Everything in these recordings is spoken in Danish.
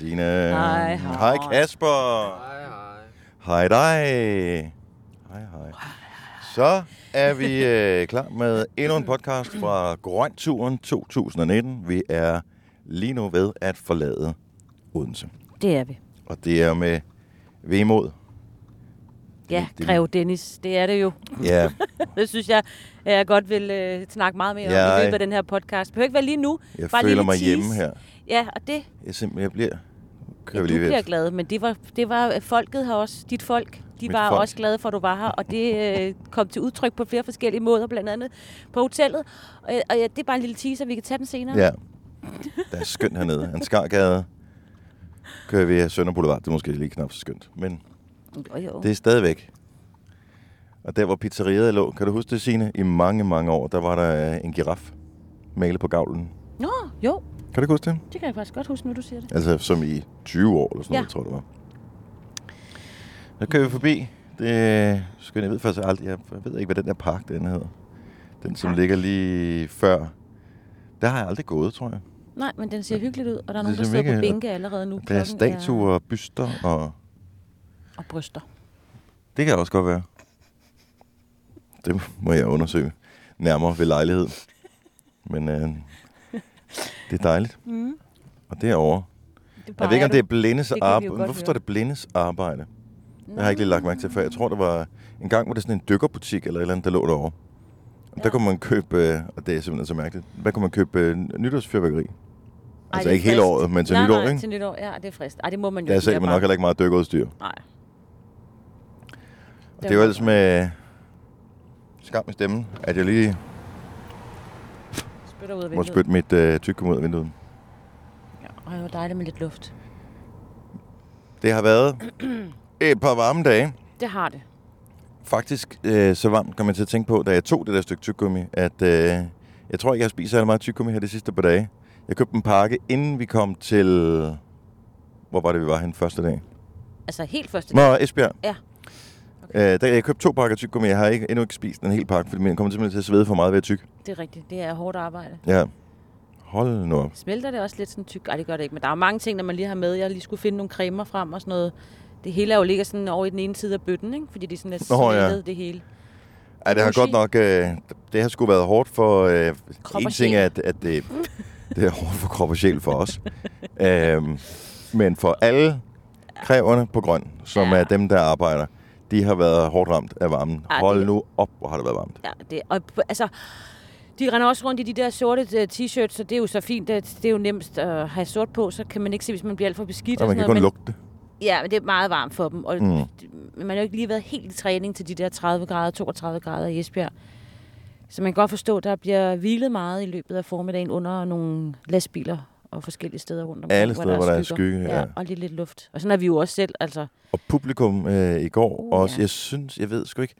Signe. Hej, hej. Hej Kasper. Hej, hej. Hej dig. Hej, hej. Så er vi øh, klar med endnu en podcast fra Grønturen 2019. Vi er lige nu ved at forlade Odense. Det er vi. Og det er med vemod. Ja, det- Greve Dennis, det er det jo. Ja, Det synes jeg, jeg godt vil øh, snakke meget mere om Ja, i løbet af den her podcast. Det behøver ikke være lige nu. jeg Bare føler lige mig tease. hjemme her. Ja, og det, Jeg, simpelthen, jeg bliver... ja, du bliver glad, men det var, det var øh, folket her også. Dit folk, de Mit var folk. også glade for, at du var her. Og det øh, kom til udtryk på flere forskellige måder, blandt andet på hotellet. Og, og ja, det er bare en lille teaser, vi kan tage den senere. Ja. Det er skønt hernede. Ansgargade kører vi af Sønder Boulevard. Det er måske lige knap så skønt. Men Jo, jo. det er stadigvæk. Og der hvor pizzeriet lå, kan du huske det, Signe? I mange, mange år, der var der øh, en giraf malet på gavlen. Nå, jo, Kan du ikke huske det? det kan jeg faktisk godt huske, nu du siger det. Altså som i 20 år eller sådan Ja. noget, tror jeg det var. Der kører vi forbi. Det skønt. Jeg ved faktisk aldrig, jeg ved ikke, hvad den der park den hedder. Den, som ligger lige før. Der har jeg aldrig gået, tror jeg. Nej, men den ser hyggeligt ud, og der er nogen, der sidder på bænke allerede nu. Der er statuer, byster og... Og bryster. Det kan også godt være. Det må jeg undersøge nærmere ved lejlighed. Men øh, det er dejligt. Mm. Og derovre. Det Jeg ved ikke, om det er blindes Det arbejde. Hvorfor står det blindes arbejde? Det har jeg ikke lige lagt mærke til før. Jeg tror, det var en gang, hvor det sådan en dykkerbutik eller et eller andet, der lå derovre. Og der Ja. kunne man købe, øh, og det er simpelthen så mærkeligt, der kunne man købe øh, nytårsfyrværkeri. Altså det er ikke hele året, men til nej, nytår, nej, ikke? til nytår. Ja, det er frist. Ej, det må man jo Der sælger Det man nok heller ikke meget dykkerudstyr. Nej. Og det er jo ellers med skam i stemmen, at jeg lige Spytter ud af må vinduet. spytte mit øh, tykke ud af vinduet. Ja, og det var dejligt med lidt luft. Det har været et par varme dage. Det har det. Faktisk øh, så varmt kom jeg til at tænke på, da jeg tog det der stykke tyggegummi, at øh, jeg tror ikke, jeg har spist særlig meget tyggegummi her de sidste par dage. Jeg købte en pakke, inden vi kom til... Hvor var det, vi var hen første dag? Altså helt første Nå, Esbjerg. Ja. Øh, der, jeg købte to pakker tyggegummi. Jeg har ikke, endnu ikke spist en hel pakke, fordi jeg kommer simpelthen til at svede for meget ved at tykke. Det er rigtigt. Det er hårdt arbejde. Ja. Hold nu op. Smelter det også lidt sådan tyk? Ej, det gør det ikke. Men der er jo mange ting, når man lige har med. Jeg lige skulle finde nogle cremer frem og sådan noget. Det hele er jo ligger sådan over i den ene side af bøtten, ikke? Fordi det er sådan lidt Nå, ja. det hele. Ej, det har godt nok... Øh, det har sgu været hårdt for... Øh, Krop en ting er, at, at det, det er hårdt for krop og sjæl for os. øhm, men for alle kræverne på grøn, som Ja. er dem, der arbejder, de har været hårdt ramt af varmen. Ja, Hold det- nu op, hvor har det været varmt. Ja, det, og altså, de render også rundt i de der sorte øh, t-shirts, så det er jo så fint. Det, det er jo nemmest at have sort på, så kan man ikke se, hvis man bliver alt for beskidt. Og man kan kun noget, lugte det. men, Ja, men det er meget varmt for dem. Og mm. man har jo ikke lige været helt i træning til de der 30 grader, 32 grader i Esbjerg. Så man kan godt forstå, at der bliver hvilet meget i løbet af formiddagen under nogle lastbiler og forskellige steder rundt omkring. Alle steder, hvor der er skygge, ja. Ja, og lidt, lidt luft. Og sådan er vi jo også selv. Altså, Og publikum øh, i går Uh, også, ja. jeg synes, jeg ved sgu ikke,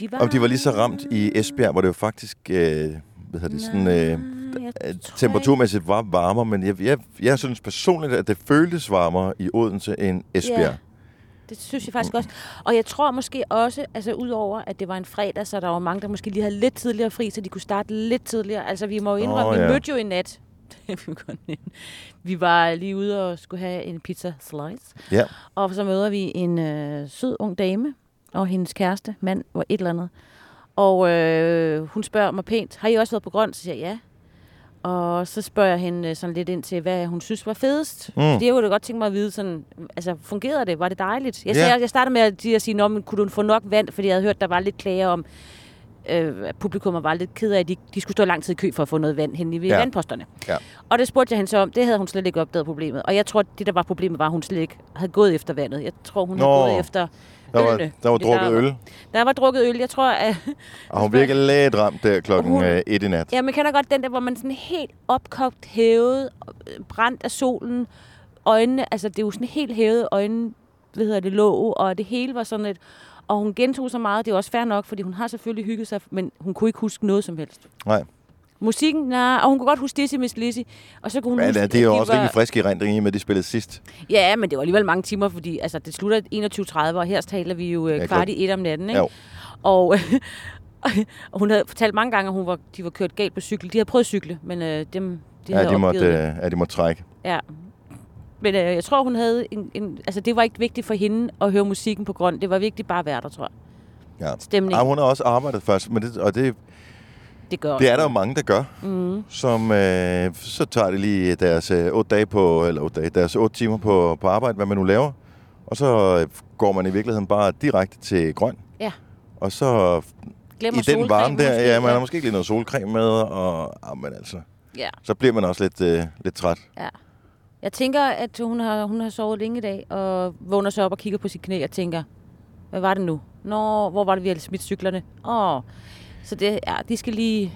de var... om de var lige så ramt i Esbjerg, hvor det jo faktisk, øh, hvad hedder det, sådan, øh, øh, temperaturmæssigt var varmere, men jeg, jeg, jeg synes personligt, at det føltes varmere i Odense end Esbjerg. Ja. Det synes jeg faktisk også. Og jeg tror måske også, altså udover at det var en fredag, så der var mange, der måske lige havde lidt tidligere fri, så de kunne starte lidt tidligere. Altså vi må jo indrømme, oh, ja. vi mødte jo i nat. Vi godt nævne. vi var lige ude og skulle have en pizza slice. Ja. Og så møder vi en øh, sød ung dame og hendes kæreste, mand og et eller andet. Og øh, hun spørger mig pænt, har I også været på grøn? Så siger jeg ja. Og så spørger jeg hende øh, sådan lidt ind til, hvad hun synes var fedest. Mm. Fordi jeg kunne da godt tænke mig at vide, sådan, altså, fungerede det? Var det dejligt? Jeg, Ja. sagde, jeg startede med at, at sige, Nå, men kunne du få nok vand? Fordi jeg havde hørt, der var lidt klager om, øh, publikum var lidt ked af, at de, de skulle stå lang tid i kø for at få noget vand hen i Ja. vandposterne. Ja. Og det spurgte jeg hende så om. Det havde hun slet ikke opdaget problemet. Og jeg tror, det, der var problemet, var, at hun slet ikke havde gået efter vandet. Jeg tror, hun Nå. havde gået efter Der var, ølene. der var drukket der, øl, Der var drukket øl. Jeg tror, at... og hun virker lidt ramt der klokken Hun- øh, et i nat. Ja, man kender godt den der, hvor man sådan helt opkogt, hævet, brændt af solen. Øjnene, altså det er jo sådan helt hævet øjne, hvad hedder det, låg, og det hele var sådan lidt... Og hun gentog så meget, det er også fair nok, fordi hun har selvfølgelig hygget sig, men hun kunne ikke huske noget som helst. Nej. Musikken, nej, og hun kunne godt huske Dizzy Miss Lizzy. Og så kunne hun Men huske, det er jo også rimelig frisk i rendring i, med, at de spillede sidst. Ja, men det var alligevel mange timer, fordi altså, det slutter 21.30, og her taler vi jo Ja, øh, kvart klok- i et om natten. Ikke? Jo. Og, og hun havde fortalt mange gange, at hun var, de var kørt galt på cykel. De havde prøvet at cykle, men øh, dem, de Ja, havde de måtte, det. øh, ja, de måtte trække. Ja. Men øh, jeg tror, hun havde en, en... Altså, det var ikke vigtigt for hende at høre musikken på grund. Det var vigtigt bare at være der, tror jeg. Ja. Stemning. Ej, hun har også arbejdet først, men det, og det, Det gør det er der jo mange, der gør. Mm. Som, øh, så tager de lige deres øh, 8 dage på, eller 8 dage, deres 8 timer på, på arbejde, hvad man nu laver. Og så øh, går man i virkeligheden bare direkte til grøn. Ja. Og så Glemmer i den varme der, måske, ja, man har måske ikke lige noget solcreme med, og ah, men altså, Ja, så bliver man også lidt, øh, lidt træt. ja. Jeg tænker, at hun har, hun har sovet længe i dag, og vågner så op og kigger på sit knæ og tænker, hvad var det nu? Nå, hvor var det, vi havde smidt cyklerne? Åh, så det, ja, de skal lige...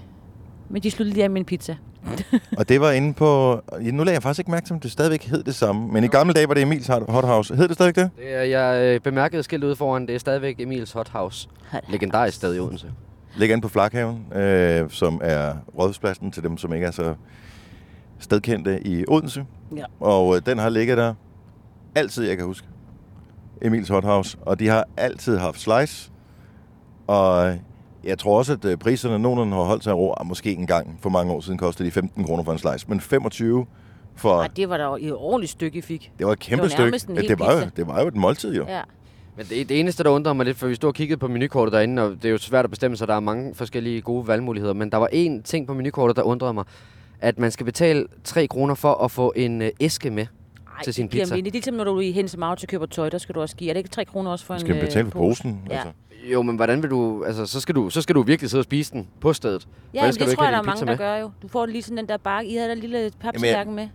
Men de sluttede lige af med en pizza. Og det var inde på... ja, Nu lagde jeg faktisk ikke mærke til, om det stadigvæk hed det samme. Men i gamle dage var det Emils Hot House. Hed det stadigvæk det? Det er, jeg øh, bemærkede skilt ude foran, det er stadigvæk Emils Hot House. Legendarisk sted i Odense. Ligger inde på Flakhaven, øh, som er rådhuspladsen til dem, som ikke er så stedkendte i Odense. Ja. Og øh, den har ligget der altid, jeg kan huske. Emils Hot House. Og de har altid haft slice. Og øh, jeg tror også, at øh, priserne nogenlunde har holdt sig i ro. Ah, Måske en gang for mange år siden kostede de 15 kroner for en slice. Men 25 for... Ej, det var da et ordentligt stykke, I fik. Det var et kæmpe var stykke. hel det, var jo, det var jo et måltid, jo. Ja. Men det, det eneste, der undrede mig lidt, for vi stod og kiggede på menukortet derinde, og det er jo svært at bestemme, så der er mange forskellige gode valgmuligheder. Men der var én ting på menukortet, der undrede mig. At man skal betale 3 kroner for at få en øh, æske med. Ej, Til sin det giver pizza. mening. Det er ligesom, når du er i Hense og køber tøj, der skal du også give. Er det ikke 3 kroner også for en Skal man betale øh, for posen? Ja. Altså. Jo, men hvordan vil du... Altså, så skal du, så skal du virkelig sidde og spise den på stedet. Ja, ellers skal det ikke tror jeg, der have er din mange, pizza der med. gør jo. Du får lige sådan den der bakke. I havde der lille paptallerken med.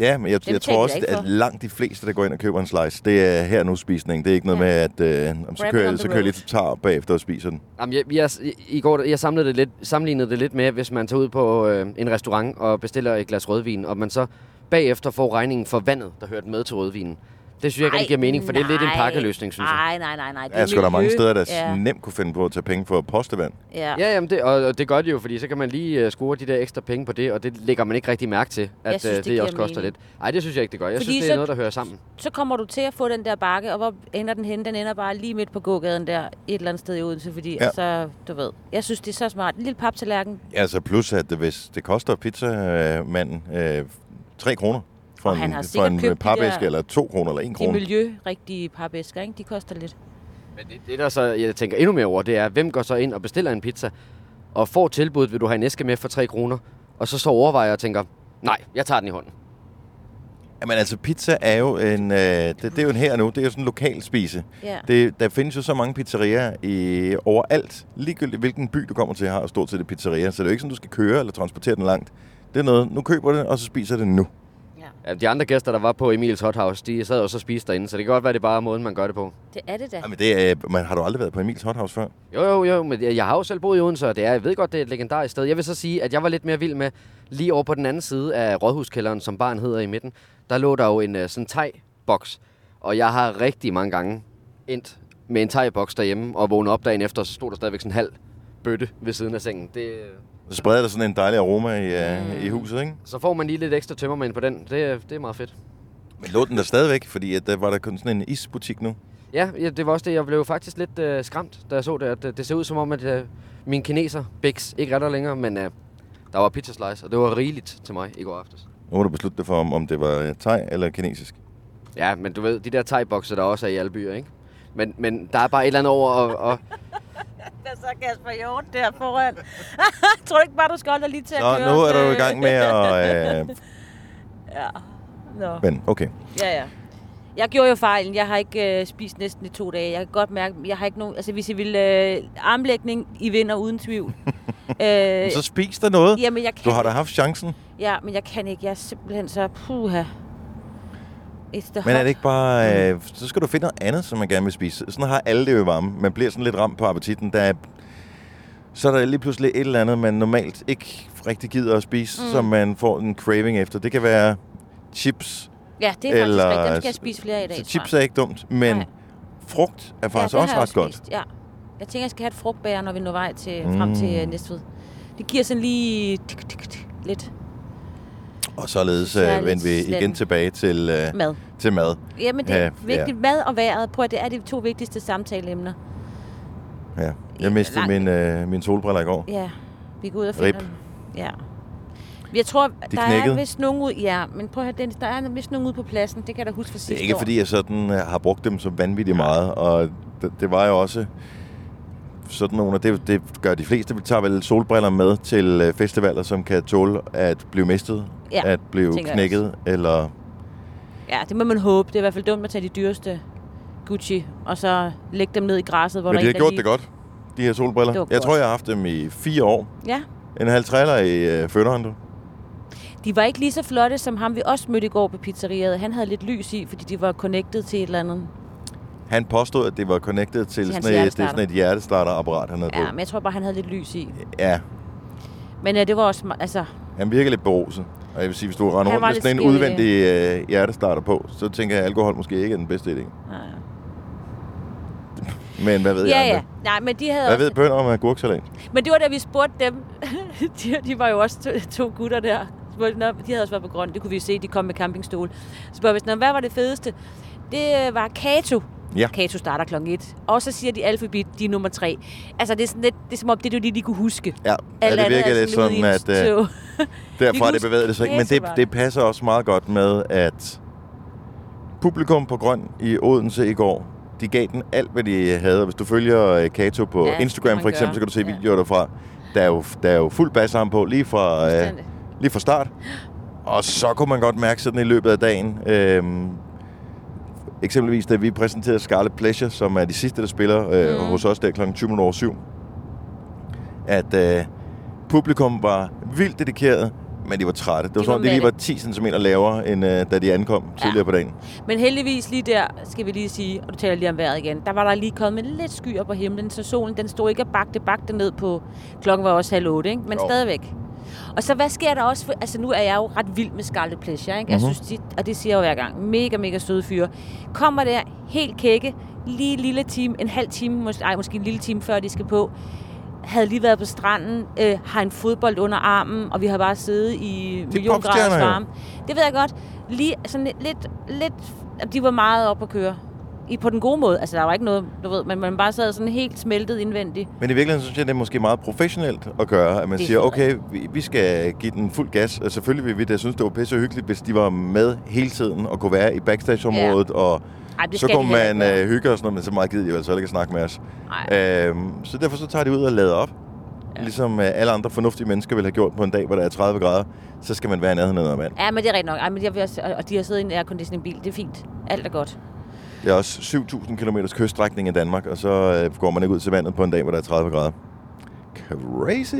Ja, men jeg, jeg tror også, at langt de fleste, der går ind og køber en slice, det er her nu spisning. Det er ikke noget Ja. med, at øh, om så kører, jeg- så kører jeg lige til tar bagefter og spiser den. Jamen, jeg, jeg, I går, jeg samlede det lidt, sammenlignede det lidt med, hvis man tager ud på øh, en restaurant og bestiller et glas rødvin, og man så bagefter får regningen for vandet, der hørte med til rødvinen. Det synes jeg ikke rigtig giver mening, for det er lidt en nej. pakkeløsning, synes jeg. Nej, nej, nej, nej. Det Der er sgu da mange steder, der ja. nemt kunne finde på at tage penge for postevand. Ja. Ja, jamen det, og, og det gør de jo, fordi så kan man lige uh, score de der ekstra penge på det, og det lægger man ikke rigtig mærke til, at synes, øh, det det, også koster mening. lidt. Nej, det synes jeg ikke, det gør. Jeg Fordi synes, det er så- noget, der hører sammen. Så kommer du til at få den der bakke, og hvor ender den hen? Den ender bare lige midt på gågaden der, et eller andet sted i Odense, fordi Ja. ja. altså, du ved, jeg synes, det er så smart. En lille paptallerken, Altså plus, at det, hvis det koster pizzamanden øh, 3 kroner for Og han en, har for en de papæske, der- eller 2 kroner, eller 1 de kroner. miljørigtige papæsker, ikke? De koster lidt. Men det, det, der så, jeg tænker endnu mere over, det er, hvem går så ind og bestiller en pizza, og får tilbuddet, vil du have en æske med for 3 kroner, og så så overvejer og tænker, nej, jeg tager den i hånden. Jamen altså, pizza er jo en, øh, det, det er jo en her og nu, det er jo sådan en lokal spise. Ja. Det, der findes jo så mange pizzerier i, overalt. Ligegyldigt hvilken by du kommer til, har stort set et pizzeria. Så det er jo ikke sådan, du skal køre eller transportere den langt. Det er noget, nu køber det, og så spiser det nu. De andre gæster, der var på Emils Hot House, de sad også og spiste derinde, så det kan godt være, det er bare måden, man gør det på. Det er det da. Jamen, det er, man, har du aldrig været på Emils Hot House før? Jo, jo, jo, men jeg har jo selv boet i Odense, og det er, jeg ved godt, det er et legendarisk sted. Jeg vil så sige, at jeg var lidt mere vild med, lige over på den anden side af Rådhuskælderen, som barn hedder i midten, der lå der jo en uh, sådan thai-boks. Og jeg har rigtig mange gange endt med en thai-boks derhjemme, og vågnet op dagen efter, så stod der stadigvæk sådan en halv bøtte ved siden af sengen. Det, øh, Så spreder der sådan en dejlig aroma i, uh, i huset, ikke? så får man lige lidt ekstra tømmermænd på den. Det, er- det er meget fedt. Men lå den der stadigvæk, fordi at der var der kun sådan en isbutik nu. Ja, ja, det var også det. Jeg blev faktisk lidt øh, skræmt, da jeg så det. At, øh, det ser ud som om, at øh, min kineser, Bix, ikke er der længere, men øh, der var pizza slice, og det var rigeligt til mig i går aftes. Nu må du beslutte dig for, om, om det var øh, thai eller kinesisk. Ja, men du ved, de der thai-bokse, der også er i alle byer, ikke? Men, men der er bare et eller andet over, og, og Hvad så, Kasper Hjort der foran? Tror du ikke bare, du skal holde dig lige til at Så køre? nu er du i gang med at... Øh, Ja. Nå. men okay. Ja, ja. Jeg gjorde jo fejlen. Jeg har ikke øh, spist næsten i to dage. Jeg kan godt mærke, jeg har ikke nogen... Altså, hvis jeg vil øh, armlægning, I vinder uden tvivl. øh, Så spis der noget. jamen, jeg kan Du har da haft chancen. Ja, men jeg kan ikke. Jeg er simpelthen så... Puha. It's the Men er det ikke bare... Øh, så skal du finde noget andet, som man gerne vil spise. Sådan har alle det jo i varme. Man bliver sådan lidt ramt på appetitten. Der er, så er der lige pludselig et eller andet, man normalt ikke rigtig gider at spise, mm. som man får en craving efter. Det kan være chips. Ja, det er faktisk eller- rigtigt. Dem skal jeg spise flere i dag, Så chips er ikke dumt, men Nej. frugt er faktisk det også ret godt. spist, Ja. Jeg tænker, jeg skal have et frugtbær, når vi når vej til, frem Mm. til øh, Næstved. Det giver sådan lige tik, tik, tik, lidt Og således øh, vendte vi igen tilbage til, øh, mad. til mad. Jamen, det Ja, er vigtigt. Mad og vejret. Prøv at det er de to vigtigste samtaleemner. Ja. Ja, Jeg mistede langt. min, øh, min solbriller i går. Ja, vi går ud og finder Rip. dem. Ja. Jeg tror, De der knækkede. er vist nogen ud... Ja, men prøv at høre, Dennis, der er vist nogen ude på pladsen. Det kan jeg da huske fra sidste Det er ikke år. fordi, jeg sådan øh, har brugt dem så vanvittigt meget, og det, det var jo også sådan nogle, og det, det gør de fleste. Vi tager vel solbriller med til øh, festivaler, som kan tåle at blive mistet, Ja, at blive knækket, eller Ja, det må man håbe. Det er i hvert fald dumt at tage de dyreste Gucci, og så lægge dem ned i græsset, hvor Men der de er har gjort det godt, de her solbriller. Jeg godt. tror, jeg har haft dem i fire år. Ja, En halv trailer i øh, fødderen, du. de var ikke lige så flotte, som ham vi også mødte i går på pizzeriet. Han havde lidt lys i, fordi de var connected til et eller andet. Han påstod, at det var connected til sådan et, det sådan et hjertestarterapparat, han havde Ja, på. men jeg tror bare, han havde lidt lys i. Ja, Men øh, det var også... Altså, han virker lidt beruset. Og jeg vil sige, hvis du render rundt med sådan en udvendig øh, hjertestarter på, så tænker jeg, at alkohol måske ikke er den bedste idé. nej. Men hvad ved Ja, jeg? ja. Nej, men de havde Hvad også... ved bønder om agurksalat? Men det var da vi spurgte dem. de, de var jo også to, to gutter der. De havde også været på grøn. Det kunne vi se, de kom med campingstol. Så spurgte vi, sådan, "Nå, hvad var det fedeste? Det var Kato. Ja. Kato starter klokken 1. Og så siger de alfabet, de er nummer 3. Altså, det er, sådan lidt, det er som om, det er det, de kunne huske. Ja, ja Alle det virker er lidt sådan at øh, derfra det bevægede det sig ikke. Men det, det passer også meget godt med, at publikum på Grøn i Odense i går, de gav den alt, hvad de havde. Hvis du følger øh, Kato på Ja, ja, Instagram for eksempel, gøre. så kan du se Ja. videoer derfra. Der er jo, der er jo fuld bassarm på lige fra, øh, lige fra start. Og så kunne man godt mærke sådan i løbet af dagen. Øhm, eksempelvis da vi præsenterede Scarlet Pleasure, som er de sidste, der spiller øh, Mm. hos os der kl. 20 over 7. At øh, publikum var vildt dedikeret, men de var trætte. Det var De som om, de lige var 10 cm lavere, end øh, da de ankom tidligere på dagen. Men heldigvis lige der, skal vi lige sige, og du taler lige om vejret igen, der var der lige kommet lidt skyer på himlen, så solen den stod ikke og bagte, bagte ned på, klokken var også halv otte, ikke? men Jo. stadigvæk. Og så hvad sker der også? For, altså nu er jeg jo ret vild med Scarlet Pleasure, ikke? Jeg Mhm. synes, de, og det siger jeg jo hver gang, mega, mega søde fyre. Kommer der helt kække, lige en lille time, en halv time, måske, ej, måske en lille time før de skal på, havde lige været på stranden, øh, har en fodbold under armen, og vi har bare siddet i popstjerner jo. varme. Det ved jeg godt. Lige sådan lidt, lidt, lidt de var meget op at køre. I, på den gode måde. Altså, der var ikke noget, du ved, men man bare sad sådan helt smeltet indvendigt. Men i virkeligheden synes jeg, det er måske meget professionelt at gøre, at man Det er siger, okay, vi, vi skal give den fuld gas. Og selvfølgelig vil vi det. Jeg synes, det var pisse hyggeligt, hvis de var med hele tiden og kunne være i backstageområdet. Og Ej, det så kunne man øh, hygge og sådan noget, men så meget gider de jo altså ikke at snakke med os. Nej. Øhm, så derfor så tager de ud og lader op. Ja. Ja. Ligesom øh, alle andre fornuftige mennesker vil have gjort på en dag, hvor der er 30 grader. Så skal man være i nærheden af noget vand. Ja, men det er rigtigt nok. Ej, men jeg vil også, og de har siddet i en airconditioning bil. Det er fint. Alt er godt. Det er også 7.000 km kyststrækning i Danmark, og så øh, går man ikke ud til vandet på en dag, hvor der er 30 grader. Crazy!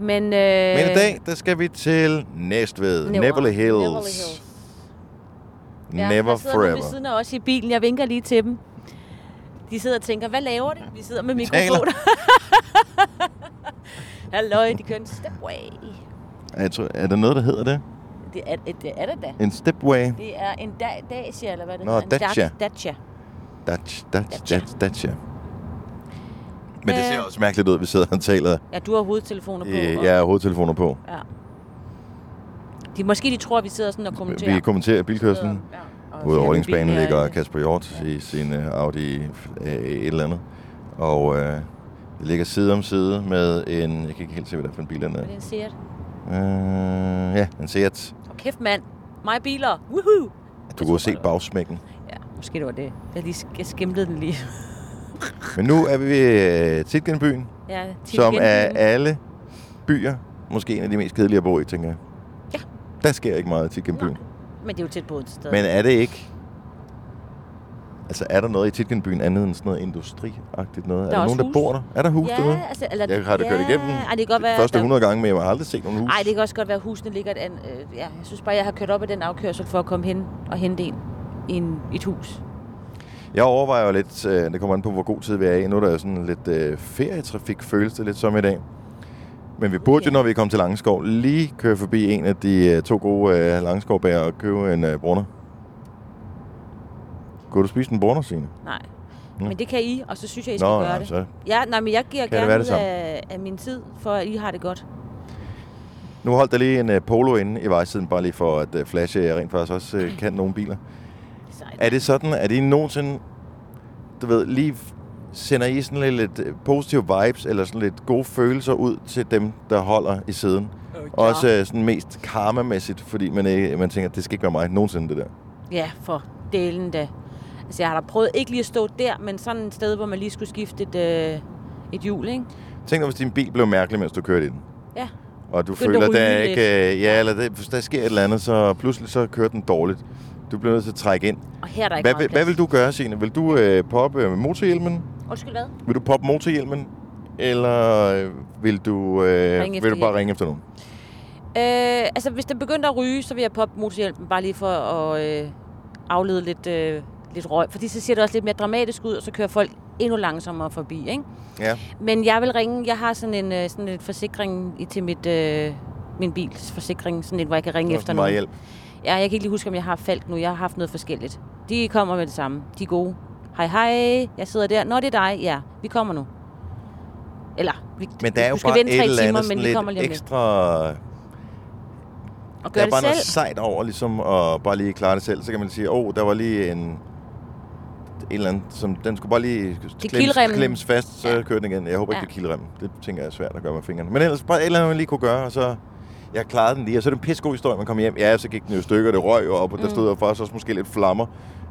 Men, øh, Men i dag, der skal vi til Næstved. Neverly Hills. Neverly Hills. Ja, Never sidder forever. siden af os i bilen. Jeg vinker lige til dem. De sidder og tænker, hvad laver de? Vi sidder med mikrofoner. Halløj, de kører en stepway. Jeg tror, er der noget, der hedder det? Det er det, er det da. En stepway? Det er en da, Dacia, eller hvad det Nå, hedder. En Dacia. Dac- Dacia. Dacia. Dutch, ja. Men det Øh. ser også mærkeligt ud, at vi sidder og taler. Ja, du har hovedtelefoner på. Øh, jeg har hovedtelefoner på. ja. De, måske de tror, at vi sidder sådan og kommenterer. Vi kommenterer bilkørslen. Ja. Ude over her, ligger øh, Kasper Hjort i sin øh, Audi øh, et eller andet. Og øh, det ligger side om side med en... Jeg kan ikke helt se, hvad det er for en bil, den Er er. det en Seat? Øh, ja, en Seat. Kæft mand. Mig biler. Woohoo! Du kunne se bagsmækken. Ja, måske det var det. Jeg lige jeg skimtede den lige. Men nu er vi ved øh, Titgenbyen, ja, som er alle byer måske en af de mest kedelige at bo i, tænker jeg. Ja. Der sker ikke meget i Titgenbyen. Men det er jo tæt på et sted. Men er det ikke... Altså, er der noget i Titgenbyen andet end sådan noget industriagtigt noget? Der er er der nogen, der hus. bor der? Er der hus ja, derude? altså, eller, Jeg har da kørt igennem Ej, det kan godt de være, første der- 100 gange, men jeg har aldrig set nogen hus. Ej, det kan også godt være, at husene ligger et andet... Øh, ja, jeg synes bare, jeg har kørt op ad den afkørsel for at komme hen og hente en i en, et hus. Jeg overvejer jo lidt, øh, det kommer an på, hvor god tid vi er i. Nu er der jo sådan lidt øh, ferietrafik, føles det lidt som i dag. Men vi burde jo, Ja. når vi kommer til Langskov, lige køre forbi en af de øh, to gode øh, Langskovbærer og købe en øh, brunner. Kunne du spise en brunner, Signe? Nej. Nå. Men det kan I, og så synes jeg, I skal Nå, gøre ja, det. så. Ja, nej, men jeg giver Kan gerne det af, af min tid, for at I har det godt. Nu holdt der lige en øh, polo inde i vejsiden, bare lige for at øh, flashe, at jeg rent faktisk også øh, kan nogle biler. Sejt. Er det sådan, at I nogensinde, du ved, lige sender I sådan lidt, lidt positive vibes, eller sådan lidt gode følelser ud til dem, der holder i siden? Ja. Også øh, sådan mest karmamæssigt, fordi man, ikke, man tænker, det skal ikke være mig nogensinde, det der. Ja, for delen da. Altså, jeg har da prøvet ikke lige at stå der, men sådan et sted, hvor man lige skulle skifte et, øh, et hjul, ikke? Tænk dig, hvis din bil blev mærkelig, mens du kørte i den. Ja. Og du at føler, der er ikke... Øh, ja, eller det, hvis der sker et eller andet, så pludselig så kører den dårligt. Du bliver nødt til at trække ind. Og her er der ikke Hvad, hvad vil du gøre, Signe? Vil du øh, poppe øh, motorhjelmen? Undskyld, hvad? Vil du poppe motorhjelmen? Eller øh, vil du, øh, vil du bare ringe efter nogen? Øh, altså, hvis den begynder at ryge, så vil jeg poppe motorhjelmen, bare lige for at øh, aflede lidt, øh, lidt røg. Fordi så ser det også lidt mere dramatisk ud, og så kører folk endnu langsommere forbi, ikke? Ja. Men jeg vil ringe, jeg har sådan en, øh, sådan en forsikring i, til mit, øh, min bils forsikring, sådan en, hvor jeg kan ringe er efter nogen. hjælp. Ja, jeg kan ikke lige huske, om jeg har faldt nu. Jeg har haft noget forskelligt. De kommer med det samme. De er gode. Hej, hej. Jeg sidder der. Nå, det er dig. Ja, vi kommer nu. Eller, vi, Men der er jo skal bare vente et eller timer, andet men sådan vi kommer lige ekstra... Og Der gør er det bare selv. noget sejt over, ligesom at bare lige klare det selv. Så kan man sige, åh, oh, der var lige en... Eller anden, som, den skulle bare lige klemmes, kilremmen. klemmes fast, så Ja. kører den igen. Jeg håber ikke, Ja. det er kilremmen. Det tænker jeg er svært at gøre med fingrene. Men ellers bare et eller andet, man lige kunne gøre, og så... Jeg klarede den lige, og så er det en pissegod historie, man kom hjem. Ja, så gik den jo stykker, det røg jo op, og der Mm. stod jo faktisk også måske lidt flammer.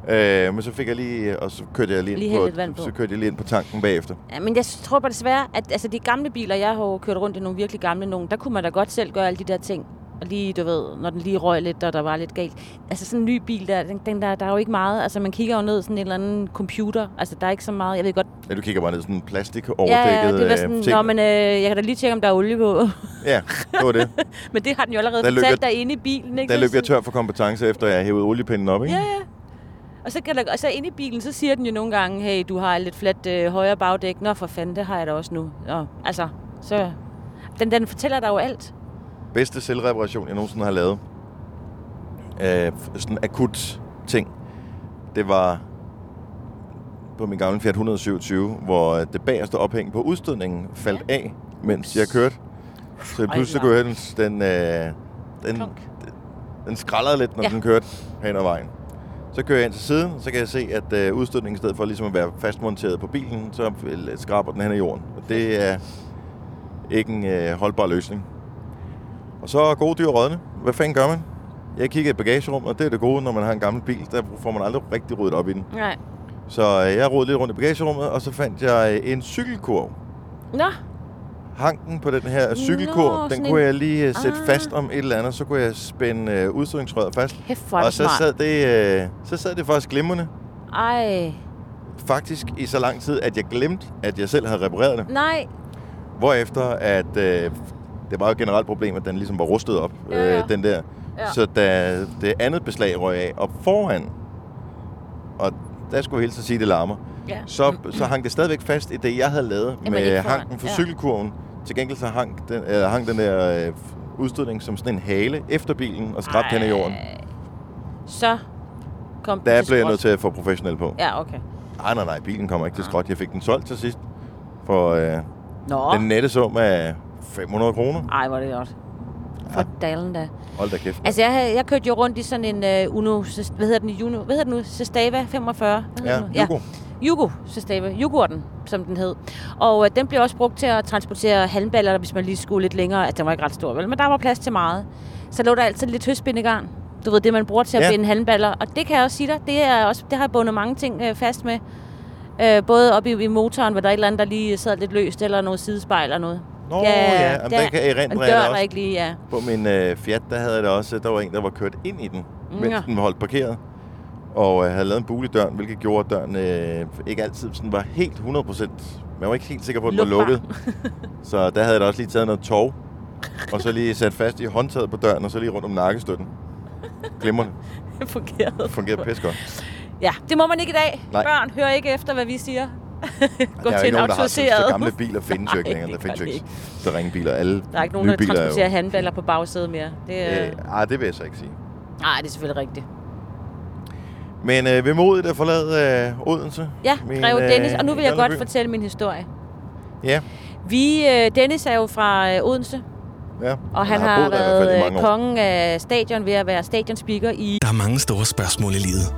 Øh, men så fik jeg lige, og så kørte jeg lige, Lige ind på, på. så kørte jeg lige ind på tanken bagefter. Ja, men jeg tror bare desværre, at altså, de gamle biler, jeg har kørt rundt i nogle virkelig gamle nogen, der kunne man da godt selv gøre alle de der ting. Og lige, du ved, når den lige røg lidt, og der var lidt galt. Altså sådan en ny bil der, den, den der, der er jo ikke meget. Altså man kigger jo ned sådan en eller anden computer. Altså der er ikke så meget. Jeg ved godt, Ja, du kigger bare ned sådan en plastik overdækket ja, det var øh, sådan, ting. nå, men øh, jeg kan da lige tjekke, om der er olie på. Ja, det var det. men det har den jo allerede Der fortalt jeg- derinde i bilen, ikke? Der løb jeg tør for kompetence, efter jeg hævede oliepinden op, ikke? Ja, ja. Og så, kan der, og så inde i bilen, så siger den jo nogle gange, hey, du har lidt fladt øh, højre bagdæk. Nå, for fanden, det har jeg da også nu. Nå, altså, så... Den, den fortæller dig jo alt. Bedste selvreparation, jeg nogensinde har lavet. Øh, sådan en akut ting. Det var på min gamle Fiat 127, hvor det bagerste ophæng på udstødningen faldt af, mens jeg kørte. Så Ej, pludselig kunne jeg høre, den, den, øh, den, Klonk. den skraldede lidt, når Ja. den kørte hen ad vejen. Så kører jeg ind til siden, så kan jeg se, at øh, udstødningen i stedet for ligesom at være fastmonteret på bilen, så øh, skraber den hen ad jorden. Og det er ikke en øh, holdbar løsning. Og så er gode dyr rådne. Hvad fanden gør man? Jeg kigger i bagagerummet, og det er det gode, når man har en gammel bil. Der får man aldrig rigtig ryddet op i den. Nej. Så øh, jeg rodede lidt rundt i bagagerummet, og så fandt jeg øh, en cykelkurv. Nå, Hanken på den her cykelkurv, Nå, den kunne en- jeg lige øh, sætte Ah. fast om et eller andet. Så kunne jeg spænde øh, udstødningsrøret fast. er Og så sad, det, øh, så sad det faktisk glimrende. Ej, Faktisk i så lang tid, at jeg glemte, at jeg selv havde repareret det. nej. Hvorefter, at øh, det var jo et generelt problem, at den ligesom var rustet op, Ja, ja. Øh, den der. Ja. Så da det andet beslag røg af op foran, og der skulle jeg hele tiden sige, at det larmer, Ja. så, så hang det stadigvæk fast i det, jeg havde lavet men med hanken for ja. cykelkurven. Til gengæld så hang den, øh, hang den der øh, udstødning som sådan en hale efter bilen og skræbt hen i jorden. Så kom Der blev jeg nødt til at få professionel på. Ja, okay. Nej, nej, nej, bilen kommer ikke til skrot. Jeg fik den solgt til sidst for øh, Nå, den nette sum af 500 kroner. ej, hvor er det godt. For dalen da. Hold da kæft. Altså, jeg, havde- jeg kørte jo rundt i sådan en uh, Uno, hvad hedder den, Uno, hvad hedder den nu? Sestava 45? Hvad ja, nu? Hugo. Yugo, Sestava, Yoghurten, som den hed. Og øh, den blev også brugt til at transportere halmballer, hvis man lige skulle lidt længere. Altså, den var ikke ret stor, vel? Men der var plads til meget. Så lå der altid lidt høstbindegarn. Du ved, det man bruger til at Ja. binde halmballer. Og det kan jeg også sige dig, det, er også, det har jeg bundet mange ting øh, fast med. Øh, både op i, i motoren, hvor der er et eller andet, der lige sad lidt løst, eller noget sidespejl eller noget. Nå ja, ja jamen, der kan jeg en erindre jeg der også. ikke lige, ja. På min øh, Fiat, der havde jeg det også, der var en, der var kørt ind i den, mens Ja. den var holdt parkeret. Og øh, havde lavet en bule i døren, hvilket gjorde, at døren øh, ikke altid sådan var helt 100%. Man var ikke helt sikker på, at den var Lukbar. lukket. Så der havde jeg da også lige taget noget tov, og så lige sat fast i håndtaget på døren, og så lige rundt om nakkestøtten. Glimrende. Det fungerede. Fungerede pisse godt. Ja, det må man ikke i dag. Nej. Børn, hør ikke efter, hvad vi siger. Gå til en nogen, der har så, autoriseret. så gamle biler findes jo ikke længere. Der findes jo ikke så ringe biler. Alle Der er ikke nogen, der biler er jo- transporterer handballer på bagsædet mere. Det er... Øh, ej, det vil jeg så ikke sige. Nej, det er selvfølgelig rigtigt. Men øh, ved modet at forlade øh, Odense. Ja, min, Greve øh, Dennis. Og nu vil jeg godt by. fortælle min historie. Ja, Vi, øh, Dennis er jo fra øh, Odense, ja. og han, har har, boet der i hvert fald i været øh, mange år. kongen af stadion ved at være stadionspeaker i... Der er mange store spørgsmål i livet.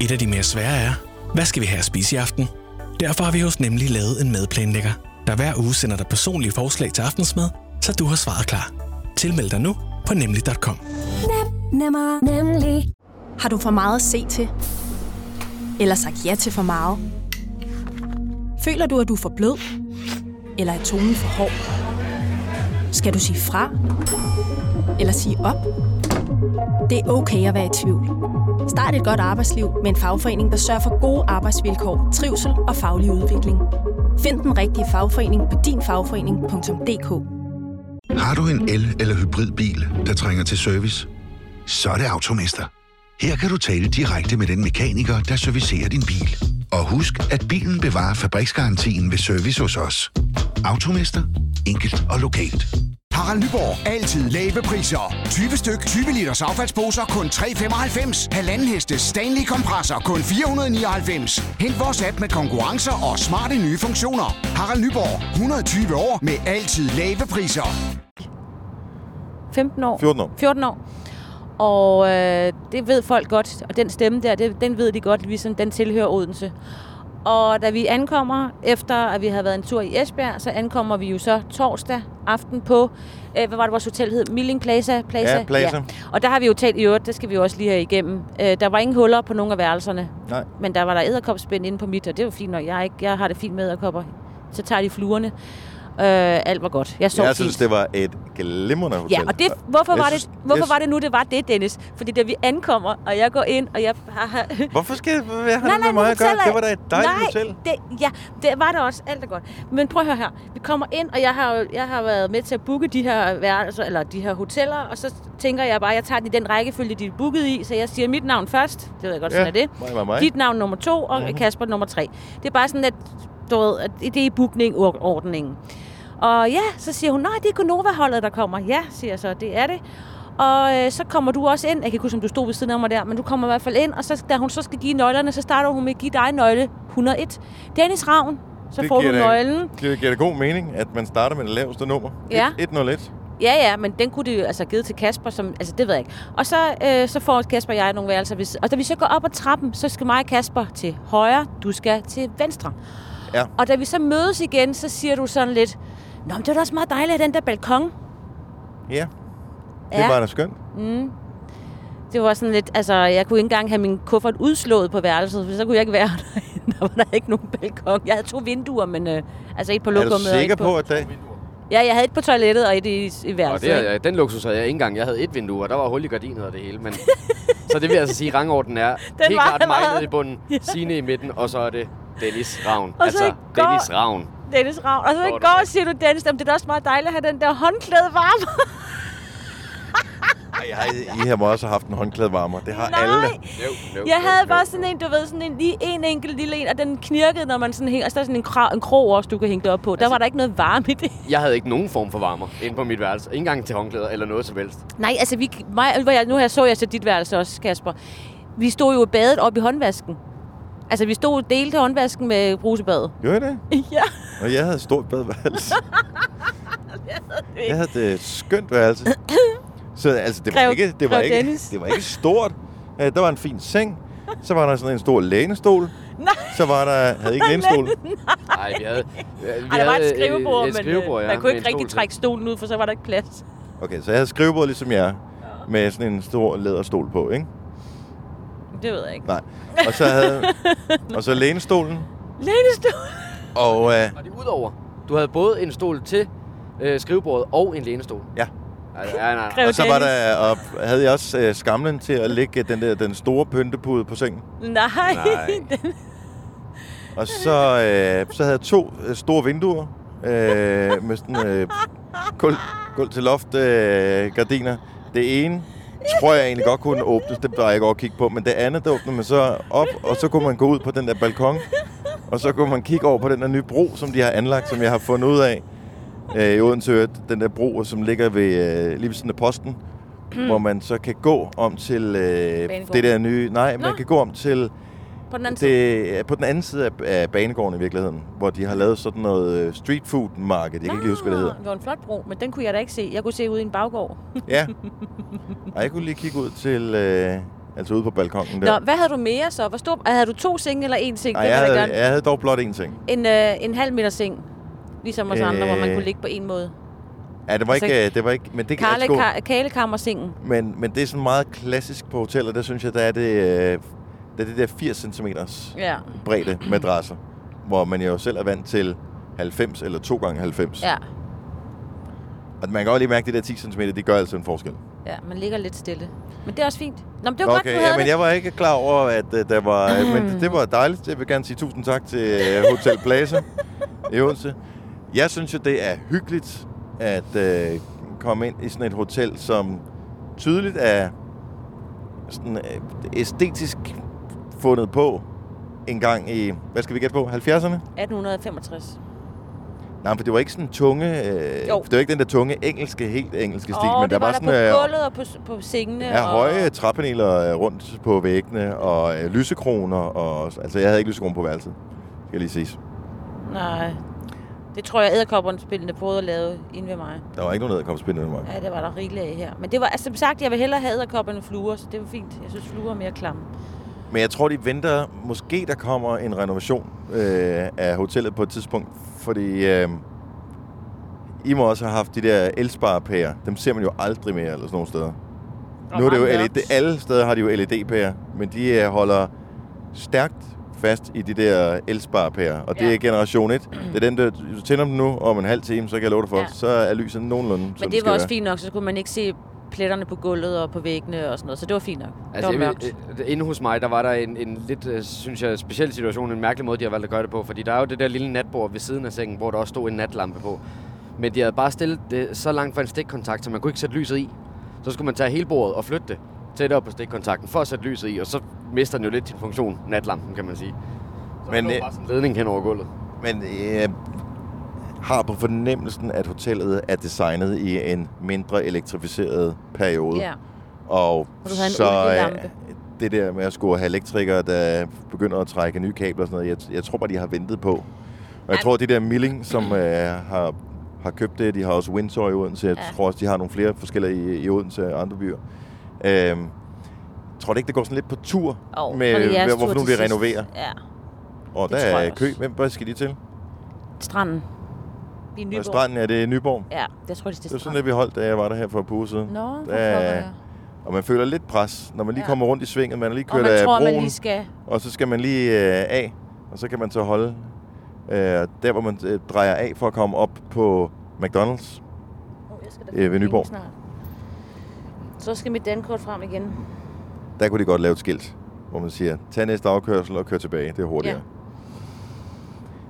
Et af de mere svære er, hvad skal vi have at spise i aften? Derfor har vi hos Nemlig lavet en madplanlægger, der hver uge sender dig personlige forslag til aftensmad, så du har svaret klar. Tilmeld dig nu på nemlig.com. Nem, Nemmer, nemlig. Har du for meget at se til? Eller sagt ja til for meget? Føler du, at du er for blød? Eller er tonen for hård? Skal du sige fra? Eller sige op? Det er okay at være i tvivl. Start et godt arbejdsliv med en fagforening, der sørger for gode arbejdsvilkår, trivsel og faglig udvikling. Find den rigtige fagforening på dinfagforening.dk Har du en el- eller hybridbil, der trænger til service? Så er det Automester. Her kan du tale direkte med den mekaniker, der servicerer din bil. Og husk, at bilen bevarer fabriksgarantien ved service hos os. Automester. Enkelt og lokalt. Harald Nyborg. Altid lave priser. 20 styk, 20 liters affaldsposer kun 3,95. Halvanden heste Stanley kompresser kun 499. Hent vores app med konkurrencer og smarte nye funktioner. Harald Nyborg. 120 år med altid lave priser. 15 år. 14 år. 14 år. Og øh, det ved folk godt, og den stemme der, det, den ved de godt, ligesom den tilhører Odense. Og da vi ankommer, efter at vi havde været en tur i Esbjerg, så ankommer vi jo så torsdag aften på, øh, hvad var det vores hotel hed? Milling Plaza? Plaza? Ja, Plaza. Og der har vi jo talt i øvrigt, det skal vi jo også lige have igennem. Øh, der var ingen huller på nogen af værelserne, Nej. men der var der æderkopspænd inde på mit, og det var fint nok. Jeg, ikke, jeg har det fint med æderkopper. Så tager de fluerne. Øh, alt var godt. Jeg sov Jeg synes, det var et glimrende hotel. Ja, og det, hvorfor, Jeg var synes- det, hvorfor jeg- var det nu, det var det, Dennis? Fordi da vi ankommer, og jeg går ind, og jeg har... Hvorfor skal jeg have nej, det med mig at gøre? Det var da et dejligt nej, hotel. Det, ja, det var det også. Alt er godt. Men prøv at høre her. Vi kommer ind, og jeg har, jeg har været med til at booke de her, værelser, eller de her hoteller, og så tænker jeg bare, jeg tager den i den rækkefølge, de er booket i, så jeg siger mit navn først. Det ved jeg godt, sådan er det. mig, mig, mig. Dit navn nummer to, og Mhm. mm-hmm. Kasper nummer tre. Det er bare sådan, at, du ved, at det er i bookning-ordningen. Og ja, så siger hun, nej, det er Gonova-holdet, der kommer. Ja, siger jeg så, det er det. Og øh, så kommer du også ind. Jeg kan ikke huske, om du stod ved siden af mig der, men du kommer i hvert fald ind. Og så, da hun så skal give nøglerne, så starter hun med at give dig nøgle 101. Dennis Ravn, så Det får du da- nøglen. Det giver det god mening, at man starter med det laveste nummer. Ja. 101. Ja, ja, men den kunne de jo altså givet til Kasper, som, altså det ved jeg ikke. Og så, øh, så får Kasper og jeg nogle værelser. Hvis, og da vi så går op ad trappen, så skal mig og Kasper til højre, du skal til venstre. Ja. Og da vi så mødes igen, så siger du sådan lidt, Nå, men det var da også meget dejligt, at den der balkon. Ja, det Ja. var da skønt. Mm. Det var sådan lidt, altså jeg kunne ikke engang have min kuffert udslået på værelset, for så kunne jeg ikke være der. Der var der ikke nogen balkon. Jeg havde to vinduer, men øh, altså et på Er du lokummet og sikker et på, at det... Ja, jeg havde et på toilettet og et i, i Og værelset. det, ikke? er- den luksus havde jeg ikke engang. Jeg havde et vindue, og der var hul i gardinet og det hele. Men, så det vil altså sige, at rangorden er helt var klart mig nede i bunden, Signe i midten, og så er det Dennis Ravn. Og så altså går- Dennis Ravn. Dennis Ravn. Og så i Går med? siger du, Dennis, "Jamen, det er da også meget dejligt at have den der håndklæde varme. Ej, jeg har, I har også haft en håndklædevarmer. Det har Nej. alle. Jo, jo, Jeg jo, havde jo. bare sådan en, du ved, sådan en, lige en enkelt lille en, og den knirkede, når man sådan hænger. Og så er sådan en, krog, en krog også, du kan hænge det op på. Altså- Der var der ikke noget varme i det. Jeg havde ikke nogen form for varmer inde på mit værelse. Ikke engang til håndklæder eller noget som helst. Nej, altså, vi, mig, hvor jeg, nu har jeg så jeg til dit værelse også, Kasper. Vi stod jo i badet op i håndvasken. Altså, vi stod delt til håndvasken med brusebadet. Gjorde I det? Ja. Og jeg havde et stort badeværelse. jeg havde det skønt værelse. Så altså, det var, Grev- ikke, det var, Grev ikke, Dennis. det var ikke stort. Øh, Der var en fin seng. Så var der sådan en stor lænestol. Nej. Så var der... Havde ikke lænestol. Nej, vi havde... Vi Ej, der var et skrivebord, et men skrivebord, øh, ja, man kunne ikke rigtig trække stolen ud, for så var der ikke plads. Okay, så jeg havde skrivebord ligesom jer. Med sådan en stor læderstol på, ikke? Det ved jeg ikke. Nej. Og så havde... og så lænestolen. Lænestol. Og... Øh, Var det udover? Du havde både en stol til øh, skrivebordet og en lænestol. ja. Nej, nej, nej. Og så var der, og havde jeg også øh, skamlen til at lægge den der den store pyntepude på sengen. Nej. Nej. Og så, øh, så havde jeg to øh, store vinduer øh, med sådan øh, gulv, gulv til loft øh, gardiner. Det ene tror jeg egentlig godt kunne åbnes, det var jeg godt kigge på, men det andet, der åbnede man så op, og så kunne man gå ud på den der balkon, og så kunne man kigge over på den der nye bro, som de har anlagt, som jeg har fundet ud af øh, i Odense, den der bro, som ligger ved, øh, lige ved siden af posten, hvor man så kan gå om til øh, det der nye... Nej, man Nå. kan gå om til på den anden side. det er på den anden side af, af banegården i virkeligheden, hvor de har lavet sådan noget øh, street food market. Jeg kan ikke lige huske, hvad det hedder. Det var en flot bro, men den kunne jeg da ikke se. Jeg kunne se ud i en baggård. Ja. Og jeg kunne lige kigge ud til, øh, Altså ude på balkongen der. Nå, hvad havde du mere så? Hvor stor, havde du to senge eller en seng? Nej, jeg havde, jeg havde dog blot én ting. En, øh, en halv meter seng. Ligesom os andre, hvor man Øh, kunne ligge på en måde. Ja, det var Altså, ikke... øh, Det var ikke men det kan Karle, jeg sgu- ka- kalekammersengen. Men, men det er sådan meget klassisk på hoteller. Der synes jeg, der er det, øh, der er det der 80 cm Ja. bredde madrasser. Hvor man jo selv er vant til 90 eller 2 gange 90. Ja. Og man kan godt lige mærke, at de der 10 cm, de gør altså en forskel. ja, man ligger lidt stille. Men det er også fint. Nå, men det var godt, okay, du havde ja, men det. jeg var ikke klar over, at uh, der var... Mm. Men det, det var dejligt. Jeg vil gerne sige tusind tak til uh, Hotel Plaza i Odense. Jeg synes jo, det er hyggeligt at uh, komme ind i sådan et hotel, som tydeligt er sådan, æstetisk fundet på en gang i, hvad skal vi gætte på, 70'erne? 1865. Nej, for det var ikke sådan tunge, øh, Jo. det var ikke den der tunge engelske, helt engelske stil, Åh, men der var, var der sådan på øh, gulvet og på, på sengene. Ja, og... høje træpaneler øh, rundt på væggene, og øh, lysekroner, og, altså jeg havde ikke lysekroner på værelset, skal lige siges. Nej. Det tror jeg, æderkopperne spillende prøvede at lave inde ved mig. Der var ikke nogen æderkopspindende med mig. Ja, det var der rigeligt af her. Men det var, altså som sagt, jeg vil hellere have æderkopperne fluer, så det var fint. Jeg synes, fluer er mere klamme. Men jeg tror, de venter, måske der kommer en renovation øh, af hotellet på et tidspunkt, fordi øh, I må også have haft de der elsparepærer. Dem ser man jo aldrig mere eller sådan nogle steder. Og nu er det jo LED, alle steder har de jo LED-pærer, men de øh, holder stærkt fast i de der elsparepærer. Og det Ja. er generation 1. Det er den, der du tænder dem nu om en halv time, så kan jeg love dig for, Ja. så er lyset nogenlunde, Men det var også være. fint nok, så kunne man ikke se pletterne på gulvet og på væggene og sådan noget. Så det var fint nok. Altså, det var jeg mørkt. vil- øh, inde hos mig, der var der en, en lidt, øh, synes jeg, speciel situation, en mærkelig måde, de har valgt at gøre det på. Fordi der er jo det der lille natbord ved siden af sengen, hvor der også stod en natlampe på. Men de havde bare stillet det så langt fra en stikkontakt, så man kunne ikke sætte lyset i. Så skulle man tage hele bordet og flytte det tættere på stikkontakten for at sætte lyset i, og så mister den jo lidt sin funktion, natlampen, kan man sige. Så Men, Men, øh, bare sådan en ledning hen over gulvet. Men jeg har på fornemmelsen, at hotellet er designet i en mindre elektrificeret periode. Ja. Og, Og du havde en så øh, det der med at skulle have elektrikere, der begynder at trække nye kabler og sådan noget, jeg, jeg tror bare, de har ventet på. Og jeg Ej. tror, de der Milling, som øh, har, har købt det, de har også Windsor i Odense, jeg Ja. tror også, de har nogle flere forskellige i, i Odense og andre byer. Øhm, tror du ikke, det går sådan lidt på tur Og med, det hvorfor nu sidst. renoverer? Ja. Og Det der er kø. Hvem, hvad skal de til? Stranden. I Og Nyborg. stranden er det Nyborg. Ja, det tror jeg, det Det er var sådan, at vi holdt, da jeg var der her for et par uger siden. Nå, jeg. Og man føler lidt pres, når man lige Ja. kommer rundt i svinget. Man er lige kørt man af tror, broen, man lige skal... og så skal man lige øh, af. Og så kan man så holde øh, der, hvor man øh, drejer af for at komme op på McDonald's. Oh, jeg skal da Øh, ved Nyborg. snart. Så skal mit dankort frem igen. Der kunne de godt lave et skilt, hvor man siger, tag næste afkørsel og kør tilbage. Det er hurtigere. Ja.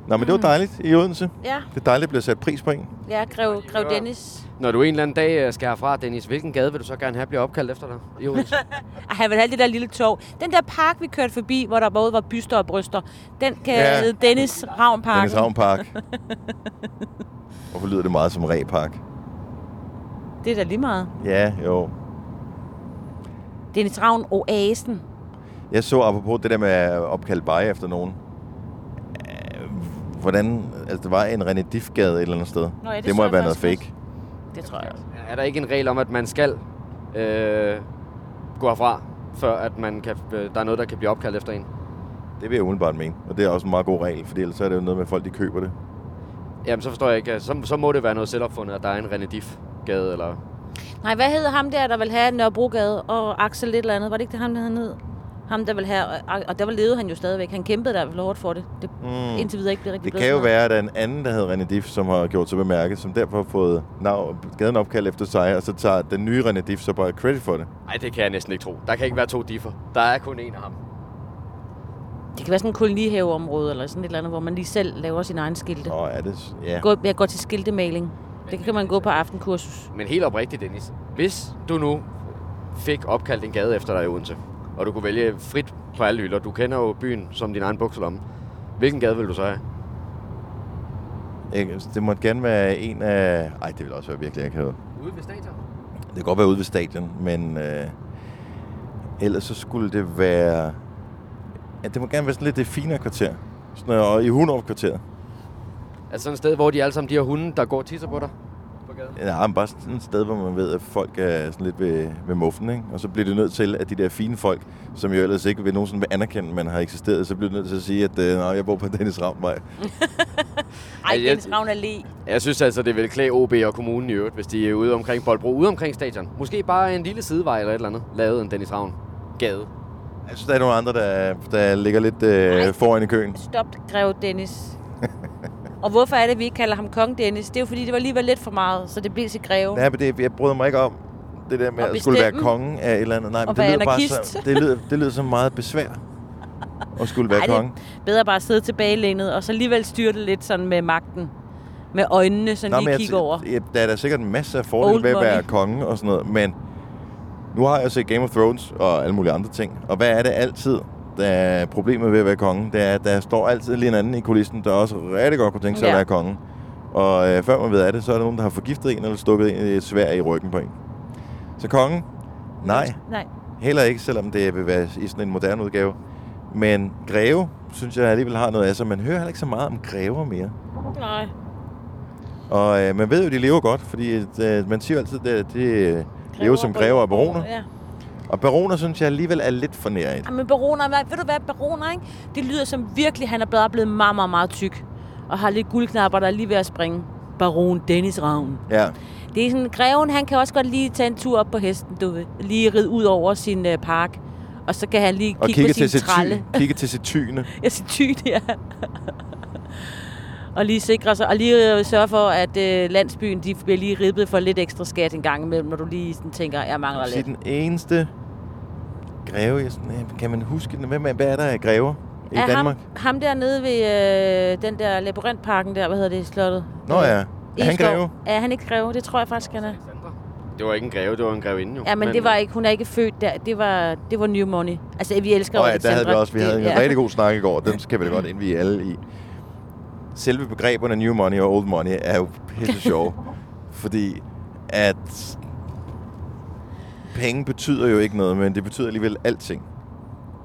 Nå, men det var dejligt i Odense. Ja, Det er dejligt, at blive sat pris på en. ja grev, grev Dennis. Når du en eller anden dag øh, skal herfra, Dennis, hvilken gade vil du så gerne have bliver opkaldt efter dig i Odense? Ej, han vil have det der lille tog. Den der park, vi kørte forbi, hvor der både var byster og bryster, den kan Ja. ja. hedde Dennis Ravn Park. Dennis Havn Park. Hvorfor lyder det meget som Repark? Det er da lige meget. Ja, jo. Dennis Ravn Oasen. Jeg så apropos det der med at opkalde veje efter nogen. Hvordan, altså der var en René Diffgade et eller andet sted. Nå ja, det det må have været noget fake. Det tror jeg også. er der ikke en regel om, at man skal øh, gå herfra, før at man kan, øh, der er noget, der kan blive opkaldt efter en? Det vil jeg umiddelbart mene. Og det er også en meget god regel, for ellers er det jo noget med, at folk de køber det. Jamen, så forstår jeg ikke. Så, så må det være noget selvopfundet, at der er en René Diff-gade, eller... Nej, hvad hedder ham der, der vil have Nørrebrogade og Axel lidt eller andet? Var det ikke det ham, der hed? Ham, der vil have... Og, og der var levede han jo stadigvæk. Han kæmpede der hårdt for det. Det Mm. indtil videre ikke blev rigtig Det kan jo noget. være, at der er en anden, der hedder René Diff, som har gjort sig bemærket, som derfor har fået navn, gaden opkaldt efter sig, og så tager den nye René Diff så bare credit for det. Nej, det kan jeg næsten ikke tro. Der kan ikke være to differ. Der er kun en af ham. Det kan være sådan en kolonihaveområde eller sådan et eller andet, hvor man lige selv laver sin egen skilte. Åh, er det... Ja. Gå, jeg går til skiltemaling. Det kan man gå på aftenkursus. Men helt oprigtigt, Dennis. Hvis du nu fik opkaldt en gade efter dig i Odense, og du kunne vælge frit på alle hylder, du kender jo byen som din egen bukselomme, hvilken gade vil du så have? Det må gerne være en af... Ej, det vil også være virkelig akavet. Ude ved stadion? Det kan godt være ude ved stadion, men øh, ellers så skulle det være... Ja, det må gerne være sådan lidt det finere kvarter. Sådan noget, og i Hunderup kvarteret. Altså sådan et sted, hvor de alle sammen, de har hunde, der går og tisser på dig? For Ja, men bare sådan et sted, hvor man ved, at folk er sådan lidt ved, ved muffen, ikke? Og så bliver det nødt til, at de der fine folk, som jo ellers ikke vil nogensinde vil anerkende, at man har eksisteret, så bliver det nødt til at sige, at øh, nej, jeg bor på Dennis Ravnvej. Ej, jeg- Dennis Ravn Allé. Jeg synes altså, det vil klæde OB og kommunen i øvrigt, hvis de er ude omkring Boldbro, ude omkring stadion. Måske bare en lille sidevej eller et eller andet, lavet en Dennis Ravn gade. Jeg synes, der er nogle andre, der, der ligger lidt øh, foran i køen. Stop, Greve Dennis. Og hvorfor er det, vi ikke kalder ham Kong Dennis? Det er jo fordi, det var alligevel lidt for meget, så det blev til Greve. Nej, men det, jeg bryder mig ikke om det der med At at, skulle være konge af et eller andet. Nej, men det lyder, bare så, det, lyder, det lyder så meget besvær at skulle være Ej, konge. bedre bare at sidde tilbagelænet, og så alligevel styre det lidt sådan med magten. Med øjnene, så Nå, lige kigge over. Jeg, der er da sikkert en masse af fordele ved at være konge og sådan noget, men nu har jeg set Game of Thrones og alle mulige andre ting. Og hvad er det altid, der er problemet ved at være konge? Det er, at der står altid lige en anden i kulissen, der også rigtig godt kunne tænke sig Ja. at være konge. Og øh, før man ved af det, så er der nogen, der har forgiftet en eller stukket en et svær i ryggen på en. Så kongen? Nej, Nej. heller ikke, selvom det vil være i sådan en moderne udgave. Men greve, synes jeg alligevel har noget af sig. Man hører heller ikke så meget om grever mere. Nej. Og øh, man ved jo, de lever godt, fordi øh, man siger jo altid, at de øh, lever som grever og baroner. Ja. Og baroner synes jeg alligevel er lidt for nær et. Ja, men baroner, hvad, ved du hvad, baroner, ikke? Det lyder som virkelig, han er blevet, blevet meget, meget, meget tyk. Og har lidt guldknapper, der er lige ved at springe. Baron Dennis Ravn. Ja. Det er sådan, greven, han kan også godt lige tage en tur op på hesten, du ved. Lige ride ud over sin øh, park. Og så kan han lige Og kigge kigge på til, sin tralle. kigge til sit tyne. Ja, sit tyne, ja. Og lige sikre sig, og lige øh, sørge for, at øh, landsbyen, de bliver lige ribbet for lidt ekstra skat en gang imellem, når du lige sådan tænker, jeg mangler lidt. den eneste greve, jeg sådan, øh, kan man huske den? Hvem er, hvad er der af grever i er Danmark? ham, ham dernede ved øh, den der labyrintparken der, hvad hedder det, slottet? Nå ja, er han greve? Er han ikke greve? Det tror jeg faktisk, han er. Det var ikke en greve, det var en grevinde jo. Ja, men, det var ikke, hun er ikke født der. Det var, det var New Money. Altså, vi elsker jo ja, der havde vi også, vi havde en Det- rigtig god snak i går. Den skal vi da godt indvige alle i. Selve begreberne new money og old money er jo pisse sjove. fordi at penge betyder jo ikke noget, men det betyder alligevel alting.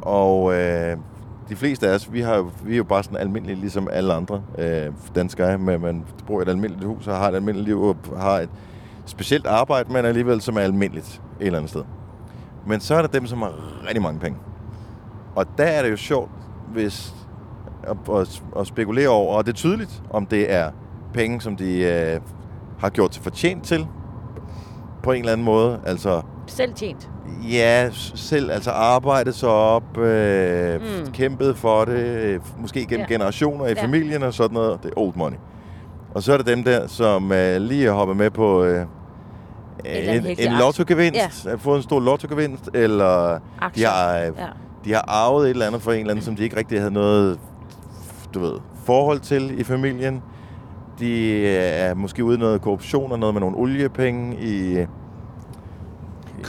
Og øh, de fleste af os, vi, har, vi er jo bare sådan almindelige, ligesom alle andre øh, danskere, men man bor i et almindeligt hus og har et almindeligt liv og har et specielt arbejde, men alligevel som er almindeligt et eller andet sted. Men så er der dem, som har rigtig mange penge. Og der er det jo sjovt, hvis at, at, at spekulere over, og det er tydeligt, om det er penge, som de øh, har gjort til fortjent til, på en eller anden måde. Altså, Selv tjent. ja, selv altså arbejdet sig op, øh, Mm. mm. kæmpet for det, øh, måske gennem Ja. generationer i Ja. familien og sådan noget. Det er old money. Og så er der dem der, som øh, lige er hoppet med på øh, en en, en lottogevinst, ja. fået en stor lottogevinst, eller de har, øh, Ja. de har arvet et eller andet fra en eller anden, som de ikke rigtig havde noget du ved, forhold til i familien. De er måske ude i noget korruption og noget med nogle oliepenge i,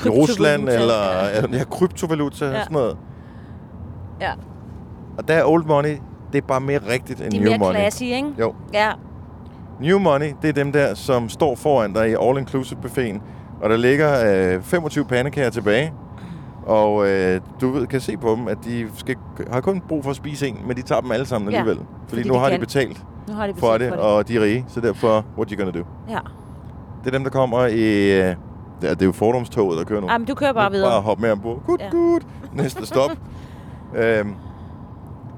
i Rusland, eller ja. ja, kryptovaluta og Ja. sådan noget. Ja. Og der er old money, det er bare mere rigtigt end De er new mere money. classy, ikke? Jo. Ja. New money, det er dem der, som står foran dig i all-inclusive buffeten, og der ligger øh, 25 pandekager tilbage, og øh, du ved, kan se på dem, at de skal, har kun brug for at spise en, men de tager dem alle sammen Ja, alligevel. Fordi, fordi nu de har de betalt Nu har de for betalt det, og de er rige, så derfor, what you gonna do? Ja. Det er dem, der kommer i... øh, det er jo fordomstoget, der kører nu. Jamen, du kører bare videre. Bare hoppe med ombord. Gut, Ja. ja. gut. Næste stop. øhm,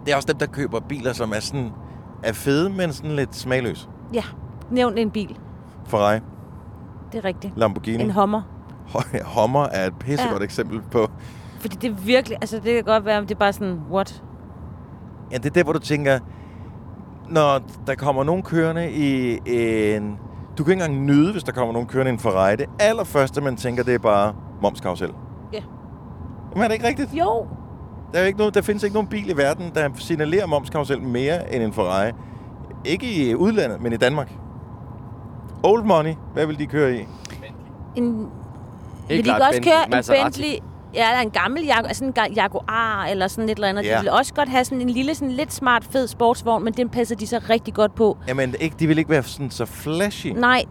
det er også dem, der køber biler, som er sådan er fede, men sådan lidt smagløs. Ja. Nævn en bil. Ferrari, Det er rigtigt. Lamborghini. En Hummer. Hummer er et pissegodt Ja. eksempel på... Fordi det er virkelig... Altså, det kan godt være, om det er bare sådan... What? Ja, det er der, hvor du tænker, når der kommer nogen kørende i en... Du kan ikke engang nyde, hvis der kommer nogen kørende i en Ferrari. Det allerførste, man tænker, det er bare momskarusel. Ja. Men er det ikke rigtigt? Jo. Der, er ikke noget, der findes ikke nogen bil i verden, der signalerer momskarusel mere end en Ferrari. Ikke i udlandet, men i Danmark. Old money, hvad vil de køre i? En, vil de ikke også Bentley, køre en Maserati. Bentley? Ja, eller en gammel Jaguar, altså en Jaguar eller sådan et eller andet. Ja. De vil også godt have sådan en lille, sådan lidt smart, fed sportsvogn, men den passer de så rigtig godt på. Jamen, ikke, de vil ikke være sådan så flashy. Nej,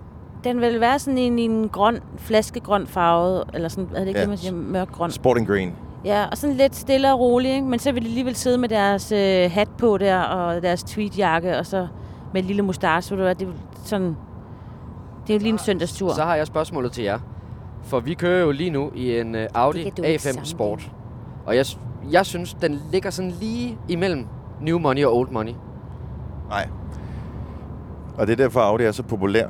den vil være sådan en i en grøn, flaskegrøn farve, eller sådan, er det ikke Ja. det, man siger, mørkgrøn? Sporting green. Ja, og sådan lidt stille og roligt, ikke? men så vil de alligevel sidde med deres øh, hat på der, og deres tweedjakke, og så med en lille mustache, ved du hvad, det er sådan... Det er jo lige en søndagstur. Så har jeg spørgsmålet til jer. For vi kører jo lige nu i en uh, Audi Det kan du ikke A5 sammenligne. Sport. Og jeg, jeg synes, den ligger sådan lige imellem New Money og Old Money. Nej. Og det er derfor, Audi er så populær.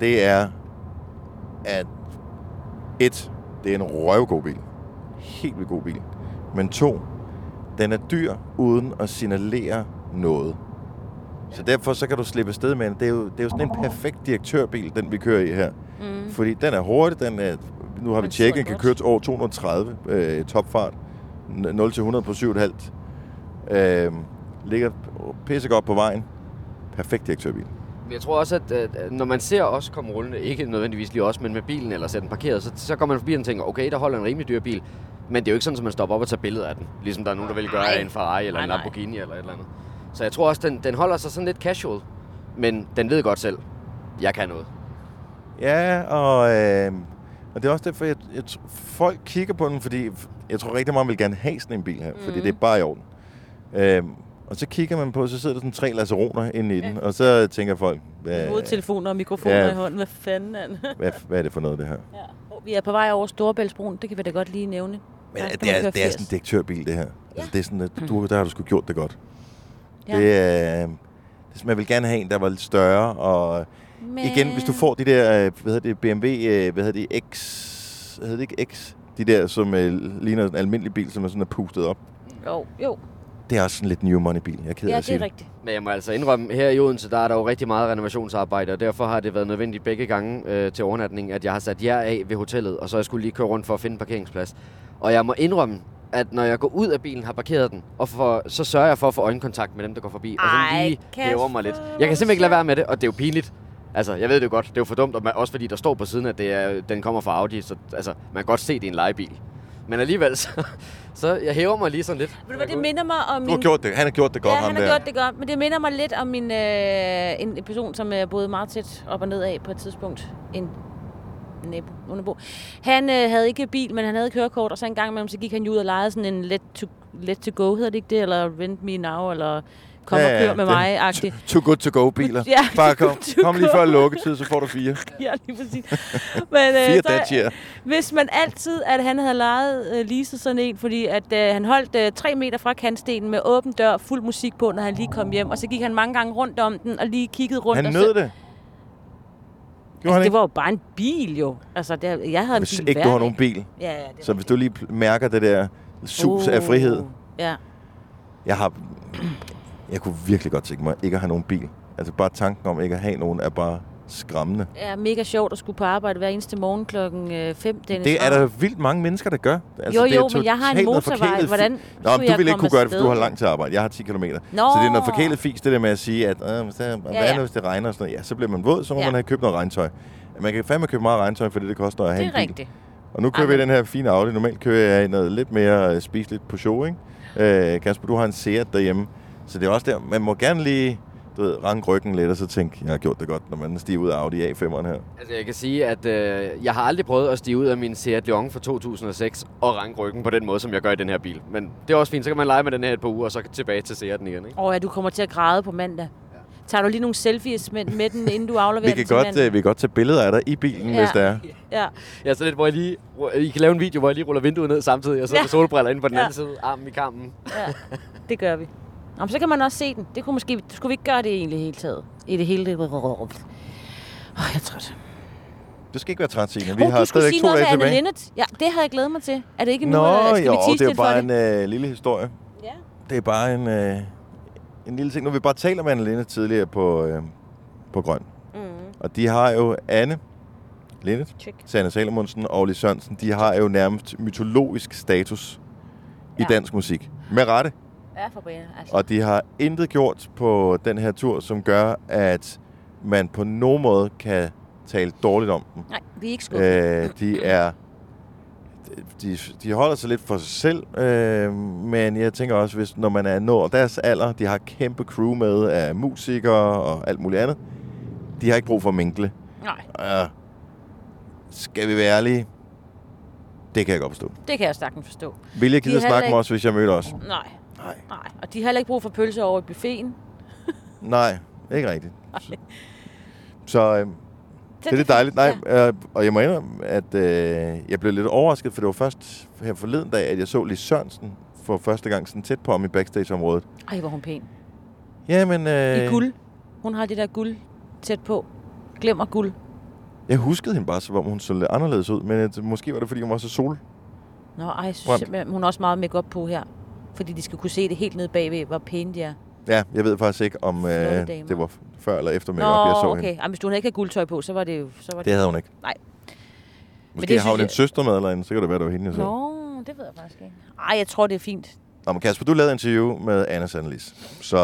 Det er, at et, det er en røvgod bil. Helt vildt god bil. Men to, den er dyr uden at signalere noget. Så derfor så kan du slippe afsted med den. Det er jo, det er jo sådan en perfekt direktørbil, den vi kører i her. Mm. Fordi den er hurtig, den er, nu har vi tjekket, den kan godt. køre til over 230 øh, topfart. 0 til 100 på 7,5. Øh, ligger pissegodt på vejen. Perfekt direktørbil. Men jeg tror også, at når man ser os komme rullende, ikke nødvendigvis lige os, men med bilen eller sætter den parkeret, så, så går man forbi den og tænker, okay, der holder en rimelig dyr bil. Men det er jo ikke sådan, at man stopper op og tager billeder af den. Ligesom der er nogen, der vil gøre Nej. af en Ferrari eller Nej, en nej. Lamborghini eller et eller andet. Så jeg tror også, den, den holder sig sådan lidt casual. Men den ved godt selv, jeg kan noget. Ja, og, øh, og det er også derfor, jeg, jeg, tr- folk kigger på den, fordi jeg tror rigtig meget, vil gerne have sådan en bil her, fordi det er bare i orden. Øh, og så kigger man på, så sidder der sådan tre laseroner inde i den, og så tænker folk, hvad, Hovedtelefoner og mikrofoner Ja. i hånden. Hvad fanden er den? hvad, hvad er det for noget, det her? ja. Og Vi er på vej over Storebæltsbroen. Det kan vi da godt lige nævne. Men Der det er, det er 80. sådan en direktørbil, det her. Altså, det er sådan, at du, der har du sgu gjort det godt. Ja. Det er... Det, man vil gerne have en, der var lidt større, og Men... igen, hvis du får de der, øh, hvad hedder det, BMW, øh, hvad hedder det, X, hvad hedder det ikke X? De der, som øh, ligner en almindelig bil, som er sådan er pustet op. Jo, jo. Det er også sådan lidt new money bil, jeg er ked af Ja, at sige det er rigtigt. Men jeg må altså indrømme, her i Odense, der er der jo rigtig meget renovationsarbejde, og derfor har det været nødvendigt begge gange øh, til overnatning, at jeg har sat jer af ved hotellet, og så jeg skulle lige køre rundt for at finde en parkeringsplads. Og jeg må indrømme, at når jeg går ud af bilen, har parkeret den, og for, så sørger jeg for at få øjenkontakt med dem, der går forbi, og Ej, så lige hæver mig lidt. Jeg kan simpelthen ikke lade være med det, og det er jo pinligt. Altså, jeg ved det jo godt, det er jo for dumt, og man, også fordi der står på siden, at det er, den kommer fra Audi, så altså, man kan godt se, at det er en legebil. Men alligevel, så, så jeg hæver mig lige sådan lidt. Ved du hvad, det minder mig om Du min... har gjort det. Han har gjort det godt, ja, han har der. gjort det godt, men det minder mig lidt om min, øh, en en person, som er både meget tæt op og ned af på et tidspunkt. En nabo, underbo. Han øh, havde ikke bil, men han havde kørekort, og så en gang imellem, så gik han jo ud og lejede sådan en let to, let to go, hedder det ikke det? Eller rent me now, eller kom ja, og kør med den mig-agtigt. Too good to go biler. Ja, Bare kom, kom lige før lukketid, så får du fire. ja, lige præcis. Men, øh, Fire så- Dacia. Hvis man altid, at han havde lejet øh, leaset sådan en, fordi at øh, han holdt øh, tre meter fra kantstenen med åben dør, fuld musik på, når han lige kom hjem, og så gik han mange gange rundt om den og lige kiggede rundt. Han og nød så, det. Gjorde Altså, det var jo bare en bil jo. Altså, det, jeg havde Hvis en bil ikke du har nogen bil, Ja, ja, det så hvis du lige mærker det der sus af frihed. Ja. Jeg har... Jeg kunne virkelig godt tænke mig ikke at have nogen bil. Altså bare tanken om ikke at have nogen er bare skræmmende. ja, mega sjovt at skulle på arbejde hver eneste morgen klokken 5. Dennis. Det er der vildt mange mennesker, der gør. Altså, Jo, det er jo, men jeg har en motorvej. Hvordan fi- Nå, men du vil ikke kunne gøre det, for du har langt til arbejde. Jeg har 10 km. Nå. Så det er noget forkælet fis, det der med at sige, at øh, det, hvad er ja. det, hvis det regner og sådan noget? Ja, så bliver man våd, så må Ja. man have købt noget regntøj. Man kan fandme købe meget regntøj, fordi det koster at have Det er en bil. rigtigt. Og nu kører vi Amen. den her fine Audi. Normalt kører jeg noget lidt mere øh, spiseligt på show, ikke? Øh, Kasper, du har en Seat derhjemme. Så det er også der, man må gerne lige du ved, ranke ryggen lidt, og så tænke, jeg har gjort det godt, når man stiger ud af Audi A5'eren her. Altså, jeg kan sige, at øh, jeg har aldrig prøvet at stige ud af min Seat Leon fra 2006 og ranke ryggen på den måde, som jeg gør i den her bil. Men det er også fint, så kan man lege med den her et par uger, og så tilbage til Seat'en igen, ikke? Åh ja, du kommer til at græde på mandag. Tager du lige nogle selfies med, med den, inden du afleverer Vi den kan, til godt, mandag? øh, vi kan godt tage billeder af dig i bilen, Ja. hvis det er. Ja. Ja, så lidt, hvor jeg lige... I kan lave en video, hvor jeg lige ruller vinduet ned samtidig, og så Ja. ja. solbriller inde på den Ja. anden side, armen i kampen. Ja, det gør vi. Nå, så kan man også se den. Det kunne måske, skulle vi ikke gøre det egentlig i hele taget? I det hele... Åh, oh, jeg er træt. Du skal ikke være træt, Signe. Vi Oh, har stadigvæk sige to dage tilbage. Linnet. Ja, det havde jeg glædet mig til. Er det ikke nu? Nå, eller skal jo, det er bare en øh, lille historie. Ja. Det er bare en, øh, en lille ting. Nu vi bare talt med Anne Lindet tidligere på, øh, på Grøn. Mm. Og de har jo Anne Lindet, Check. Sanne Salomonsen og Oli Sørensen, de har jo nærmest mytologisk status i Ja. dansk musik. Med rette. Ja, for. Altså. Og de har intet gjort på den her tur, som gør, at man på nogen måde kan tale dårligt om dem. Nej, vi er ikke skuffet. Øh, de er... De, de holder sig lidt for sig selv, øh, men jeg tænker også, hvis når man er nået deres alder, de har kæmpe crew med af musikere og alt muligt andet, de har ikke brug for at minkle. Nej, Øh, skal vi være ærlige? Det kan jeg godt forstå. det kan jeg sagtens forstå. Vil jeg De gide at snakke heller med os, hvis jeg mødte os? Nej. Og de har heller ikke brug for pølser over i buffeten. Nej, ikke rigtigt. Så øh, Det er det dejligt. Nej, øh, og jeg må indrømme, at øh, jeg blev lidt overrasket, for det var først her forleden dag, at jeg så Lis Sørensen for første gang sådan tæt på om i backstage-området. Ej, hvor hun pæn. Jamen, øh, I guld. Hun har det der guld tæt på. Glemmer guld. jeg huskede hende bare, som om hun så lidt anderledes ud, men øh, måske var det, fordi hun var så sol. Nå, ej, jeg synes hun har også meget make på her. Fordi de skal kunne se det helt nede bagved, hvor pæne de er. Ja, jeg ved faktisk ikke, om øh, det var før eller efter Nå, make-up, jeg så okay. hende. Ej, hvis du ikke havde guldtøj på, så var det jo... Så var Det havde hun ikke. Nej. Måske det har hun synes en jeg- søster med eller en, så kan det være, det var hende, jeg så. Nå, det ved jeg faktisk ikke. Ej, jeg tror, det er fint. Nå, men Kasper, du lavede interview med Anna Sandelis. Så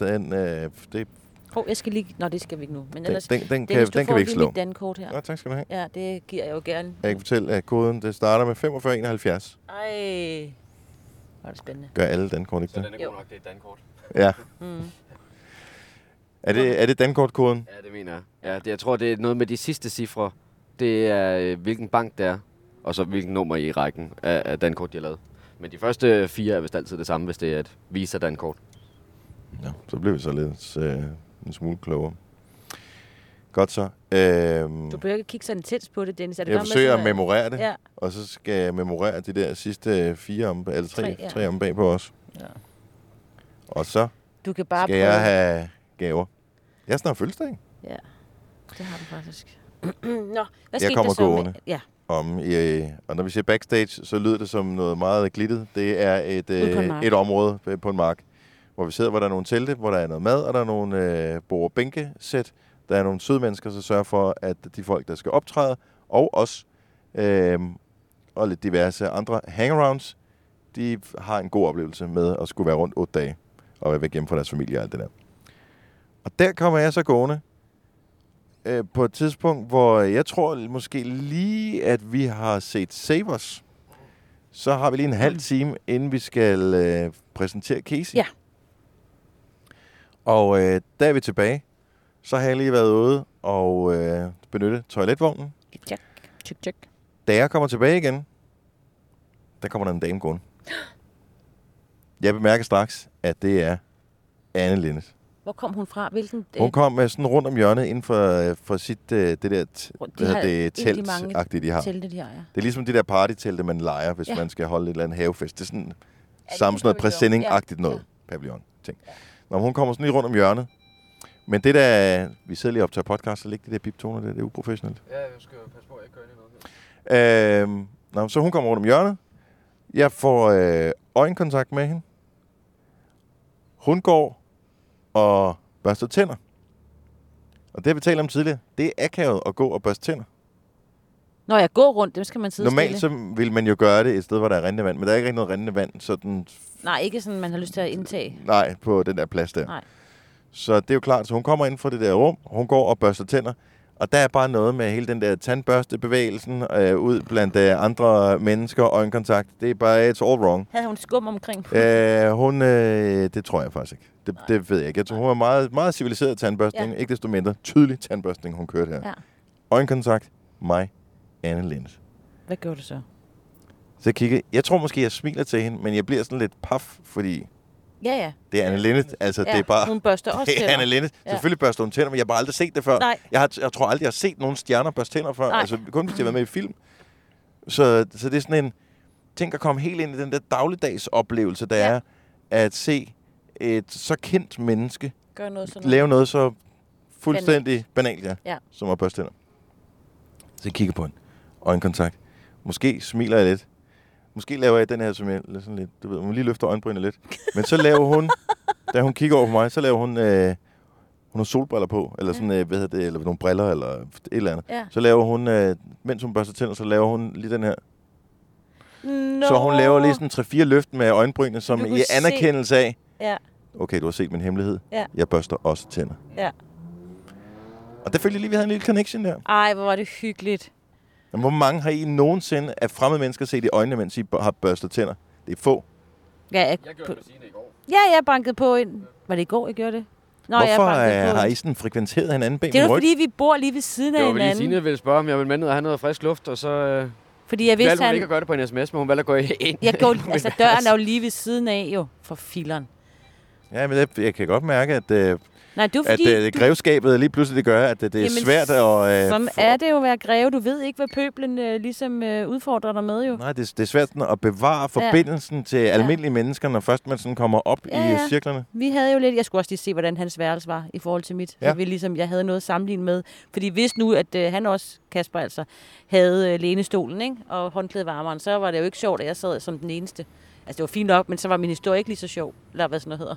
øh, den, øh, det, Hov, jeg skal lige... Nå, det skal vi ikke nu. Men den, ellers... den, den, kan, den kan vi ikke lige slå. mit dankort her. Nå, tak skal du have. Ja, det giver jeg jo gerne. Jeg kan fortælle, at koden det starter med 4571. Ej, er det spændende. Gør alle dankort ikke Så det? den er Jo. god nok, det er dankort. Ja. Mm. Er det, er det dankortkoden? Ja, det mener jeg. Ja, det, jeg tror, det er noget med de sidste cifre. Det er, øh, hvilken bank det er, og så hvilken nummer i rækken af, af dankort, de har lavet. Men de første fire er vist altid det samme, hvis det er et Visa-dankort. Ja, så bliver vi så lidt øh, en smule klogere. Godt så. Øhm, Du behøver ikke kigge sådan tæt på det, Dennis. Er det jeg forsøger at memorere det, Ja. og så skal jeg memorere de der sidste fire om, eller tre, Tre, ja. tre om bag på os. Ja. Og så Du kan bare skal jeg have gaver. Jeg er snart fødselsdag Ja, det har du faktisk. Nå, hvad Jeg kommer så med- gående. Ja, om, i, og når vi siger backstage, så lyder det som noget meget glittet. Det er et, øh, et område øh, på en mark, hvor vi sidder, hvor der er nogle telte, hvor der er noget mad, og der er nogle øh, bord- og bænkesæt. Der er nogle søde mennesker, der sørger for, at de folk, der skal optræde, og os, øh, og lidt diverse andre hangarounds, de har en god oplevelse med at skulle være rundt otte dage, og være væk hjemme fra deres familie og alt det der. Og der kommer jeg så gående, øh, på et tidspunkt, hvor jeg tror måske lige, at vi har set Savers. Så har vi lige en halv time, inden vi skal øh, præsentere Casey. Ja. Og øh, der er vi tilbage. Så har jeg lige været ude og øh, benytte toiletvognen. tjek, tjek, tjek. Da jeg kommer tilbage igen, der kommer der en dame gående. Jeg bemærker straks, at det er Anne Linnet. Hvor kom hun fra? Hvilken? Hun kom med sådan rundt om hjørnet inden for, øh, for sit, øh, det der t- de hvad har det, af de mange de har. telte, de har, ja. Det er ligesom de der partytelte, man leger, hvis Ja. ja. man skal holde et eller andet havefest. Det er sådan er samme sådan noget præsending-agtigt Ja. noget. Pavillon ting. Nå, men hun kommer sådan lige rundt om hjørnet. Men det der, vi sidder lige op til podcast, så ligger de der biptoner der, det er uprofessionelt. Ja, jeg skal passe på, at jeg ikke gør noget her. Øhm, nå, så hun kommer rundt om hjørnet. Jeg får øh, øjenkontakt med hende. Hun går og børster tænder. Og det har vi talt om tidligere. Det er akavet at gå og børste tænder. Når jeg går rundt, dem skal man sidde Normalt stille. så vil man jo gøre det et sted, hvor der er rindende vand, men der er ikke rigtig noget rindende vand, sådan, Nej, ikke sådan, man har lyst til at indtage. nej, på den der plads der. Nej. Så det er jo klart, så hun kommer ind fra det der rum, hun går og børster tænder, og der er bare noget med hele den der tandbørstebevægelsen øh, ud blandt øh, andre mennesker og øjenkontakt. Det er bare, it's all wrong. Havde hun skum omkring? Øh, hun, øh, det tror jeg faktisk ikke. Det, det ved jeg ikke. Jeg tror, hun er meget, meget civiliseret tandbørstning. Ja. Ikke desto mindre tydelig tandbørstning, hun kørte her. Ja. Øjenkontakt, mig, Anne Lindes. Hvad gjorde du så? Så jeg kigger, jeg tror måske, jeg smiler til hende, men jeg bliver sådan lidt paf, fordi Ja, ja. det er Anne Lindet. Altså, ja det er bare... Hun børster også Det er. Anne Lindet. Ja. Selvfølgelig børster hun tænder, men jeg har bare aldrig set det før. Nej. Jeg, har, jeg tror aldrig, jeg har set nogen stjerner børste tænder før. Nej. Altså, kun hvis de har været med i film. Så, så det er sådan en... Tænk at komme helt ind i den der dagligdags oplevelse, der Ja. er at se et så kendt menneske Gør noget sådan lave noget så fuldstændig banalt, ja, Ja. som at børste tænder. Så jeg kigger på hende. Øjenkontakt. Måske smiler jeg lidt. Måske laver jeg den her, som jeg sådan lidt, du ved, hun lige løfter øjenbrynene lidt. Men så laver hun, da hun kigger over på mig, så laver hun, øh, hun har solbriller på, eller sådan, øh, hvad hedder det, eller nogle briller, eller et eller andet. Ja. Så laver hun, øh, mens hun børster tænder, så laver hun lige den her. Nå. Så hun laver lige sådan 3-4 løft med øjenbrynene, som i kunne se- anerkendelse af, Ja, okay, du har set min hemmelighed. Ja. Jeg børster også tænder. ja. Og der følte jeg lige, vi havde en lille connection der. Ej, hvor var det hyggeligt. Men hvor mange har I nogensinde af fremmede mennesker set i øjnene, mens I har børstet tænder? Det er få. Ja, jeg, Jeg gjorde det i går. ja, jeg bankede på ind. Var det i går, jeg gjorde det? Nå, jeg Hvorfor bankede øh, på har. I sådan frekventeret hinanden bag Det er jo fordi, vi bor lige ved siden af Det var fordi hinanden. Signe ville spørge, om jeg ville med ned og have noget frisk luft, og så øh, Fordi jeg valgte vidste, hun han... ikke at gøre det på en sms, men hun valgte at gå ind. Jeg går, altså, døren er jo lige ved siden af, jo, for fileren. Ja, men jeg, jeg kan godt mærke, at øh, Nej, det er jo at fordi, øh, grevskabet lige pludselig det gør, at det, det er Jamen, svært at... Øh, få- er det jo at være greve. Du ved ikke, hvad pøblen øh, ligesom øh, udfordrer dig med jo. Nej, det, det er svært sådan at bevare forbindelsen til almindelige mennesker, når først man sådan kommer op Ja, i ja. cirklerne. Vi havde jo lidt... Jeg skulle også lige se, hvordan hans værelse var i forhold til mit. Ja. Ja. Så vi ligesom, jeg havde noget at sammenligne med. Fordi hvis nu, at øh, han også, Kasper altså, havde øh, lænestolen ikke? og håndklædevarmeren, så var det jo ikke sjovt, at jeg sad som den eneste. Altså, det var fint nok, men så var min historie ikke lige så sjov. Eller hvad sådan noget hedder.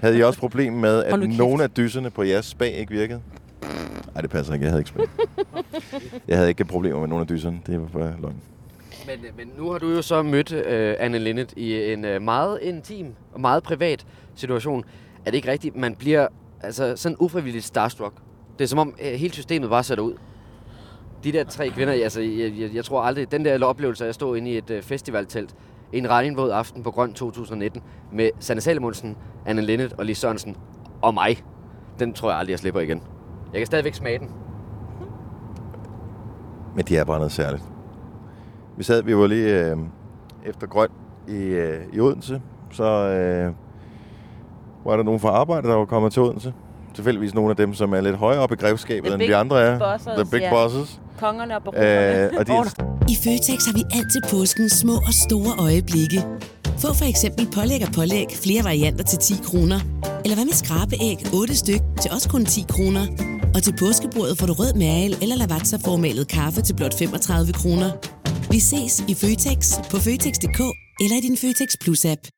Havde I også problem med, at nogle af dyserne på jeres spag ikke virkede? Nej, det passer ikke. Jeg havde ikke spag. jeg havde ikke problemer med nogle af dyserne. Det var bare løgn. Men, øh, men nu har du jo så mødt øh, Anne Linnet i en øh, meget intim og meget privat situation. Er det ikke rigtigt? Man bliver altså, sådan ufrivilligt starstruck. Det er som om øh, hele systemet bare sætter ud. De der tre kvinder, altså, jeg, jeg, jeg tror aldrig, den der oplevelse af at stå inde i et øh, festivaltelt en regnvåd aften på Grøn 2019 med Sanne Salomonsen, Anne Linnet og Lis Sørensen og mig. Den tror jeg aldrig, jeg slipper igen. Jeg kan stadigvæk smage den. Men de er bare noget særligt. Vi sad, vi var lige øh, efter grøn i, øh, i Odense, så øh, var der nogen fra arbejde, der var kommet til Odense. Tilfældigvis nogle af dem, som er lidt højere oppe i grevskabet, end vi andre er. bosses, The big ja. bosses. Kongerne og baronerne. Øh, og de, I Føtex har vi altid påsken små og store øjeblikke. Få for eksempel pålæg og pålæg flere varianter til 10 kroner. Eller hvad med skrabeæg 8 styk til også kun 10 kroner. Og til påskebordet får du rød mal eller lavatserformalet kaffe til blot 35 kroner. Vi ses i Føtex på Føtex.dk eller i din Føtex Plus-app.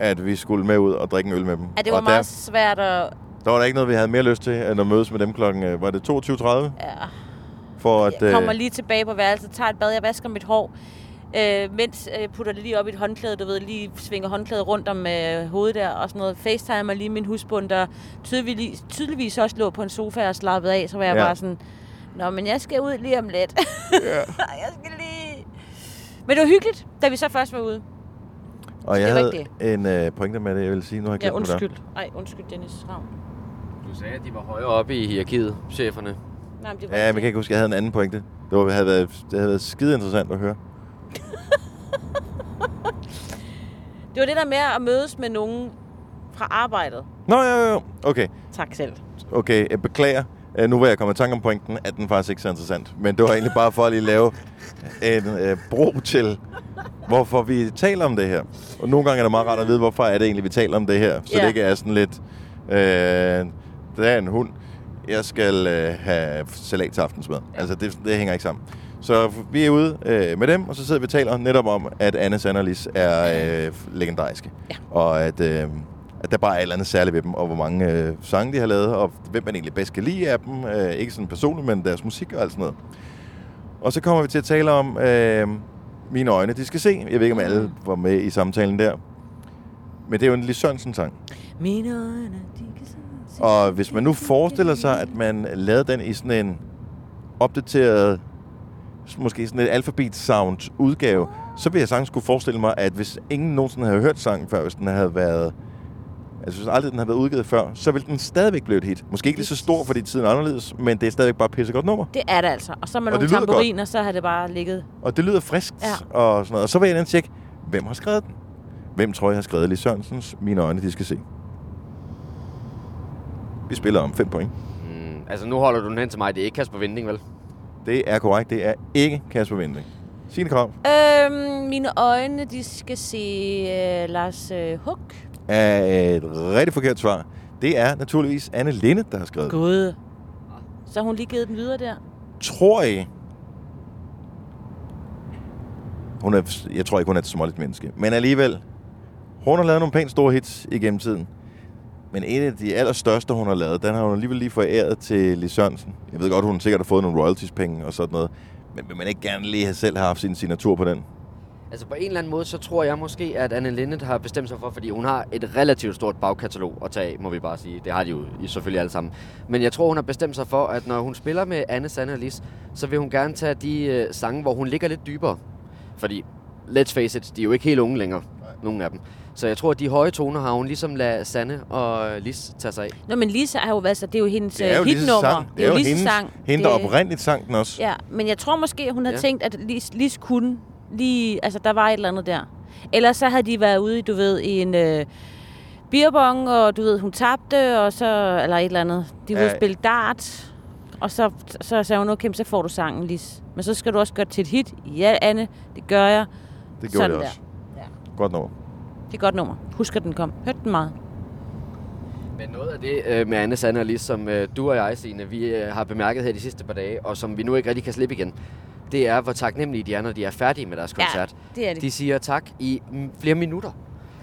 at vi skulle med ud og drikke en øl med dem. Ja, det var og meget der, svært at... der var der ikke noget, vi havde mere lyst til, end at mødes med dem klokken, øh, var det 22.30? Ja. For at, Jeg kommer øh, lige tilbage på værelset, tager et bad, jeg vasker mit hår, øh, mens jeg putter det lige op i et håndklæde, du ved, lige svinger håndklædet rundt om øh, hovedet der og sådan noget. Facetimer lige min husbund, der tydeligvis, tydeligvis også lå på en sofa og slappede af, så var jeg ja. bare sådan, Nå, men jeg skal ud lige om lidt. Ja. jeg skal lige... Men det var hyggeligt, da vi så først var ude. Og jeg det havde en øh, pointe med det, jeg vil sige. Nu har jeg Ja, glemt det undskyld. Ej, undskyld, Dennis Ravn. Du sagde, at de var højere oppe i hierarkiet, cheferne. Nej, men det var Ja, men jeg kan ikke huske, at jeg havde en anden pointe. Det, var, havde været, det havde været skide interessant at høre. Det var det der med at mødes med nogen fra arbejdet. Nå, jo, jo, jo. Okay, Tak selv. okay. Jeg beklager. Øh, Nu var jeg kommet i tanke om pointen, at den faktisk ikke er så interessant. Men det var egentlig bare for at lige lave en øh, bro til, hvorfor vi taler om det her. Og nogle gange er det meget rart at vide, hvorfor er det egentlig, vi taler om det her. Så Ja. det ikke er sådan lidt, øh, der er en hund, jeg skal øh, have salat til aftensmad. Altså, det, det hænger ikke sammen. Så vi er ude øh, med dem, og så sidder vi og taler netop om, at Anne Sanderlis er øh, legendariske. Ja. Og at, øh, at der bare er et eller andet særligt ved dem, og hvor mange øh, sange de har lavet, og hvem man egentlig bedst kan lide af dem. Øh, ikke sådan personligt, men deres musik og alt sådan noget. Og så kommer vi til at tale om øh, mine øjne, de skal se. Jeg ved ikke, om alle var med i samtalen der. Men det er jo en Lis Sørensen-sang. Mine øjne, de kan se. Og hvis man nu forestiller sig, at man lavede den i sådan en opdateret, måske sådan et alfabet-sound udgave, så vil jeg sagtens kunne forestille mig, at hvis ingen nogensinde havde hørt sangen før, hvis den havde været Altså, hvis aldrig den havde været udgivet før, så ville den stadigvæk blive et hit. Måske ikke lige så stor, fordi tiden er anderledes, men det er stadigvæk bare et pissegodt nummer. Det er det altså. Og så med Og nogle tamburiner, så har det bare ligget. Og det lyder friskt Ja. og sådan noget. Og så vil jeg lige tjekke, hvem har skrevet den? Hvem tror jeg har skrevet Lis Sørensens Mine øjne, de skal se? Vi spiller om 5 point. Mm, altså, nu holder du den hen til mig. Det er ikke Kasper Vinding, vel? Det er korrekt. Det er ikke Kasper Vinding. Signe Krav Øhm, mine øjne, de skal se øh, Lars øh, Huk. Er et rigtig forkert svar. Det er naturligvis Anne Linde, der har skrevet. Gud. Så har hun lige givet den videre der. Tror I, Hun er, jeg tror ikke, hun er et småligt menneske. Men alligevel, hun har lavet nogle pænt store hits igennem tiden. Men en af de allerstørste, hun har lavet, den har hun alligevel lige foræret til Lis Sørensen. Jeg ved godt, hun sikkert har fået nogle royalties-penge og sådan noget. Men vil man ikke gerne lige have selv have haft sin signatur på den? Altså på en eller anden måde, så tror jeg måske, at Anne Linnet har bestemt sig for, fordi hun har et relativt stort bagkatalog at tage af, må vi bare sige. Det har de jo i- selvfølgelig alle sammen. Men jeg tror, hun har bestemt sig for, at når hun spiller med Anne, Sanne og Lis, så vil hun gerne tage de øh, sange, hvor hun ligger lidt dybere. Fordi, let's face it, de er jo ikke helt unge længere, nogen af dem. Så jeg tror, at de høje toner har hun ligesom ladet Sanne og Lis tage sig af. Nå, men Lisa har jo været så, det er jo hendes Det er jo øh, Lises hitnummer. sang. Det er jo Lises hendes, sang. hende, der Det- oprindeligt sang den også. Ja, men jeg tror måske, at hun Ja. ja. tænkt, at Lis, Lis kunne lige... Altså, der var et eller andet der. Ellers så havde de været ude i, du ved, i en øh, beerbong, og du ved, hun tabte, og så... Eller et eller andet. De ville Ja. spille dart, og så, så sagde hun, okay, så får du sangen, Lis. Men så skal du også gøre det til et hit. Ja, Anne, det gør jeg. Det gjorde Sådan det der. også. Godt nummer. Det er et godt nummer. Husk, at den kom. Hørte den meget. Men noget af det øh, med Anne, Sanne og Lis, som øh, du og jeg, Signe, vi øh, har bemærket her de sidste par dage, og som vi nu ikke rigtig kan slippe igen, det er, hvor taknemmelige de er, når de er færdige med deres Ja, koncert. det er de. De siger tak i flere minutter.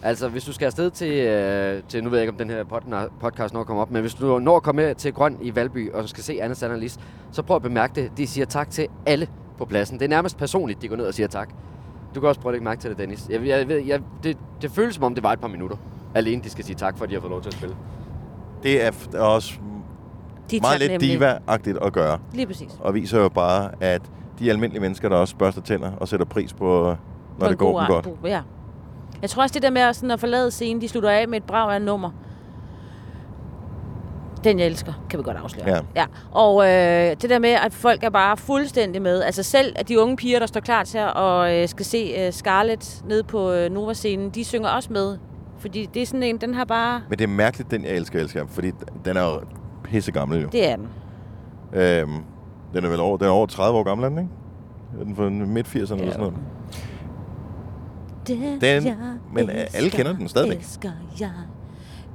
Altså, hvis du skal afsted til, øh, til nu ved jeg ikke, om den her pod- podcast når kommer op, men hvis du når at komme med til Grøn i Valby, og skal se Anne, Sanne og Lis, så prøv at bemærke det. De siger tak til alle på pladsen. Det er nærmest personligt, de går ned og siger tak. Du kan også prøve at lægge mærke til det, Dennis. Jeg, jeg, ved, jeg, det, det føles som om, det var et par minutter. Alene de skal sige tak, for at de har fået lov til at spille. Det er også De meget lidt diva-agtigt at gøre. Lige præcis. Og viser jo bare, at de almindelige mennesker, der også børster tænder og sætter pris på, når På det går god dem godt. Ja. Jeg tror også, det der med at, sådan at forlade scenen, de slutter af med et brag af nummer. Den, jeg elsker, kan vi godt afsløre. Ja. ja. Og øh, det der med, at folk er bare fuldstændig med. Altså selv at de unge piger, der står klar til og øh, skal se øh, Scarlett nede på øh, Nova-scenen, de synger også med. Fordi det er sådan en, den har bare... Men det er mærkeligt, den jeg elsker, elsker. Fordi den er jo pisse gammel jo. Det er den. Øhm, den er vel over, den er over 30 år gammel, er den, ikke? Er den fra midt-80'erne eller sådan noget? Den, Den- men alle kender den stadigvæk. Elsker jeg.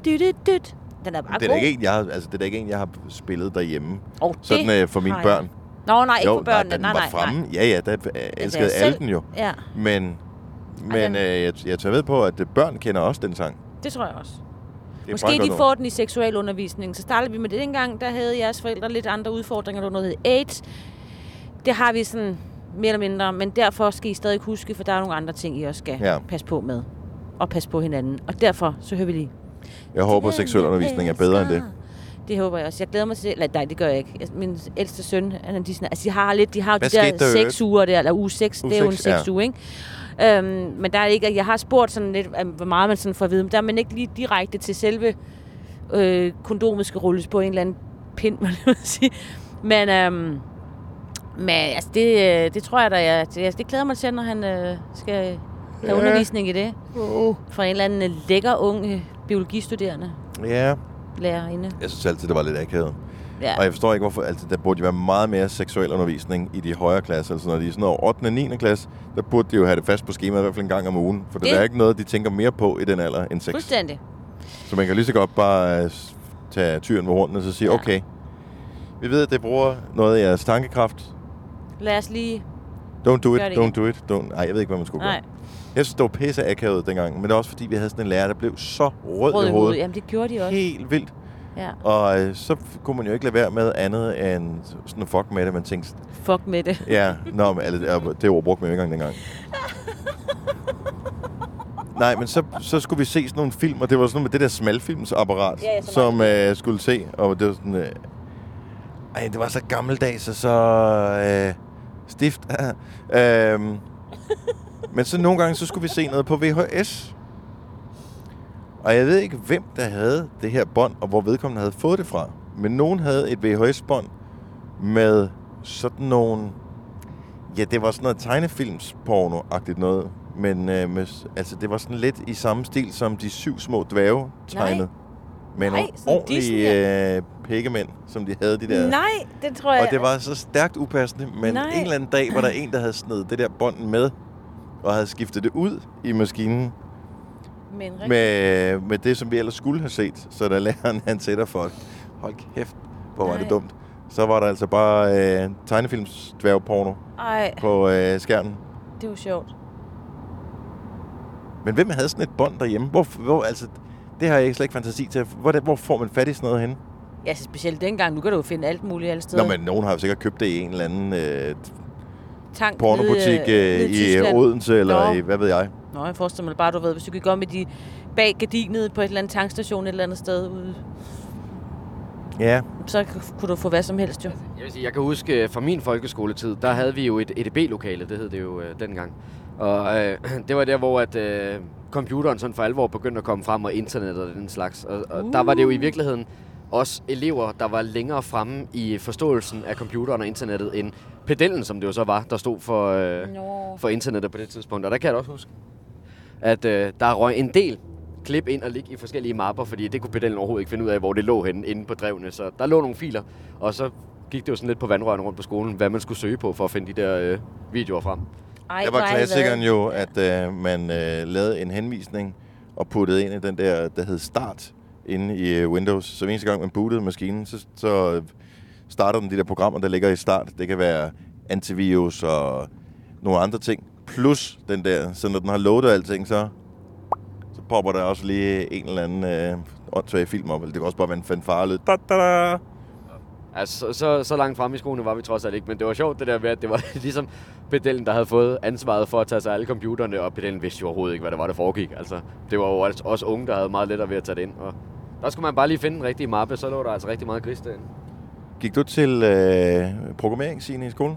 Dyt, dyt, dyt. Den er bare Det er god. ikke en, jeg har, altså, det er da ikke en, jeg har spillet derhjemme. Oh, sådan øh, for mine børn. Nå, nej, ikke jo, for børnene. Nej, den Nej, nej, fremme. nej. Ja, ja, der øh, elskede jeg alle selv- den jo. Ja. Men, men øh, jeg, jeg tager ved på, at øh, børn kender også den sang. Det tror jeg også. Det Måske de får den i seksualundervisning. Så startede vi med det. Dengang, der havde jeres forældre lidt andre udfordringer. Der var noget, AIDS. Det har vi sådan mere eller mindre. Men derfor skal I stadig huske, for der er nogle andre ting, I også skal Ja. passe på med. Og passe på hinanden. Og derfor, så hører vi lige. Jeg håber, at seksuel undervisning er bedre end det. Det håber jeg også. Jeg glæder mig til... Eller, nej, det gør jeg ikke. Jeg- Min ældste søn, han er de, sådan, altså, de har lidt... De har jo Hvad de der seks uger der, eller uge 6. Uge Det er jo en seks, seks ja. uge, ikke? Øhm, men der er ikke... Jeg har spurgt sådan lidt, hvor meget man sådan får at vide. Men der er man ikke lige direkte til selve øh, kondomet skal rulles på en eller anden pind, man vil sige. Men, øhm, men altså, det, øh, det tror jeg da, jeg, det, altså, det glæder mig til, når han øh, skal have Ja. undervisning i det. Uh. Fra en eller anden øh, lækker ung øh, biologistuderende Ja, lærerinde. jeg synes altid, det var lidt akavet. Ja. Og jeg forstår ikke, hvorfor altså, der burde jo være meget mere seksuel undervisning i de højere klasser. Altså når de er sådan noget 8. og 9. klasse, der burde de jo have det fast på skemaet i hvert fald en gang om ugen. For det, Det- er ikke noget, de tænker mere på i den alder end sex. Fuldstændig. Så man kan lige så godt bare øh, tage tyren ved hornene og så sige, ja. okay, vi ved, at det bruger noget af jeres tankekraft. Lad os lige... Don't do it, don't do it. Don't. Ej, jeg ved ikke, hvad man skulle Nej. gøre. Jeg synes, det var pisse akavet dengang, men det var også fordi, vi havde sådan en lærer, der blev så rød, Rød i hovedet. Jamen, det gjorde de også. Helt vildt. Ja. Og øh, så kunne man jo ikke lade være med andet end sådan fuck med det. Man tænkte, Fuck med det. ja, nå, men, altså, øh, det ord brugte man jo ikke engang dengang. Nej, men så, så skulle vi se sådan nogle film, og det var sådan med det der smalfilmsapparat, Ja, som øh, skulle se, og det var sådan... Øh, ej, det var så gammeldags og så øh, stift. øhm, men så nogle gange, så skulle vi se noget på VHS. Og jeg ved ikke, hvem der havde det her bånd, og hvor vedkommende havde fået det fra. Men nogen havde et VHS-bånd med sådan nogle... Ja, det var sådan noget tegnefilmsporno-agtigt noget. Men øh, med, altså, det var sådan lidt i samme stil som de syv små dværge tegnet. Med Nej, nogle ordentlige øh, pikkemænd, som de havde de der. Nej, det tror jeg... Og det var så stærkt upassende, men Nej. en eller anden dag var der en, der havde snedet det der bånd med, og havde skiftet det ud i maskinen Men rigtig- med, med det, som vi ellers skulle have set. Så da læreren han sætter for, hold kæft, hvor var det dumt. Så var der altså bare øh, tegnefilms dværgporno Ej, på øh, skærmen. det var sjovt. Men hvem havde sådan et bånd derhjemme? Hvor, hvor, altså, det har jeg ikke slet ikke fantasi til. Hvor, hvor får man fat i sådan noget henne? Ja, så specielt dengang. Nu kan du jo finde alt muligt alle steder. Nå, men nogen har jo sikkert købt det i en eller anden øh, Tank pornobutik nede, øh, nede i. Odense, eller Nå. i, hvad ved jeg. Nå, jeg forestiller mig bare, du ved, hvis du gik om med de bag gardinet på et eller andet tankstation et eller andet sted ude, Ja, så kunne du få hvad som helst jo. Jeg vil sige, jeg kan huske øh, fra min folkeskoletid, der havde vi jo et EDB-lokale, det hed det jo øh, dengang. Og øh, det var der, hvor at, øh, computeren sådan for alvor begyndte at komme frem, og internettet og den slags. Og, og uh. der var det jo i virkeligheden også elever, der var længere fremme i forståelsen af computeren og internettet, end pedellen, som det jo så var, der stod for, øh, for internettet på det tidspunkt. Og der kan jeg da også huske, at øh, der røg en del klip ind og ligge i forskellige mapper, fordi det kunne pedellen overhovedet ikke finde ud af, hvor det lå henne inde på drevne. Så der lå nogle filer, og så gik det jo sådan lidt på vandrørene rundt på skolen, hvad man skulle søge på for at finde de der øh, videoer frem. Ej, der var klassikeren jo, at øh, man øh, lavede en henvisning og puttede ind i den der, der hed Start inde i øh, Windows. Så hver eneste gang man bootede maskinen, så, så øh, starter den de der programmer, der ligger i Start. Det kan være antivirus og nogle andre ting. Plus den der, så når den har loadet alting, så, så popper der også lige en eller anden øh, åndssvag film op. Eller det kan også bare være en fanfare da, da, da. Altså, så, så, langt frem i skoene var vi trods alt ikke, men det var sjovt det der med, at det var ligesom pedellen, der havde fået ansvaret for at tage sig alle computerne, og pedellen vidste jo overhovedet ikke, hvad der var, der foregik. Altså, det var jo også unge, der havde meget lettere ved at tage det ind, og der skulle man bare lige finde den rigtige mappe, så lå der altså rigtig meget gris derinde. Gik du til øh, programmering, Signe, i skolen?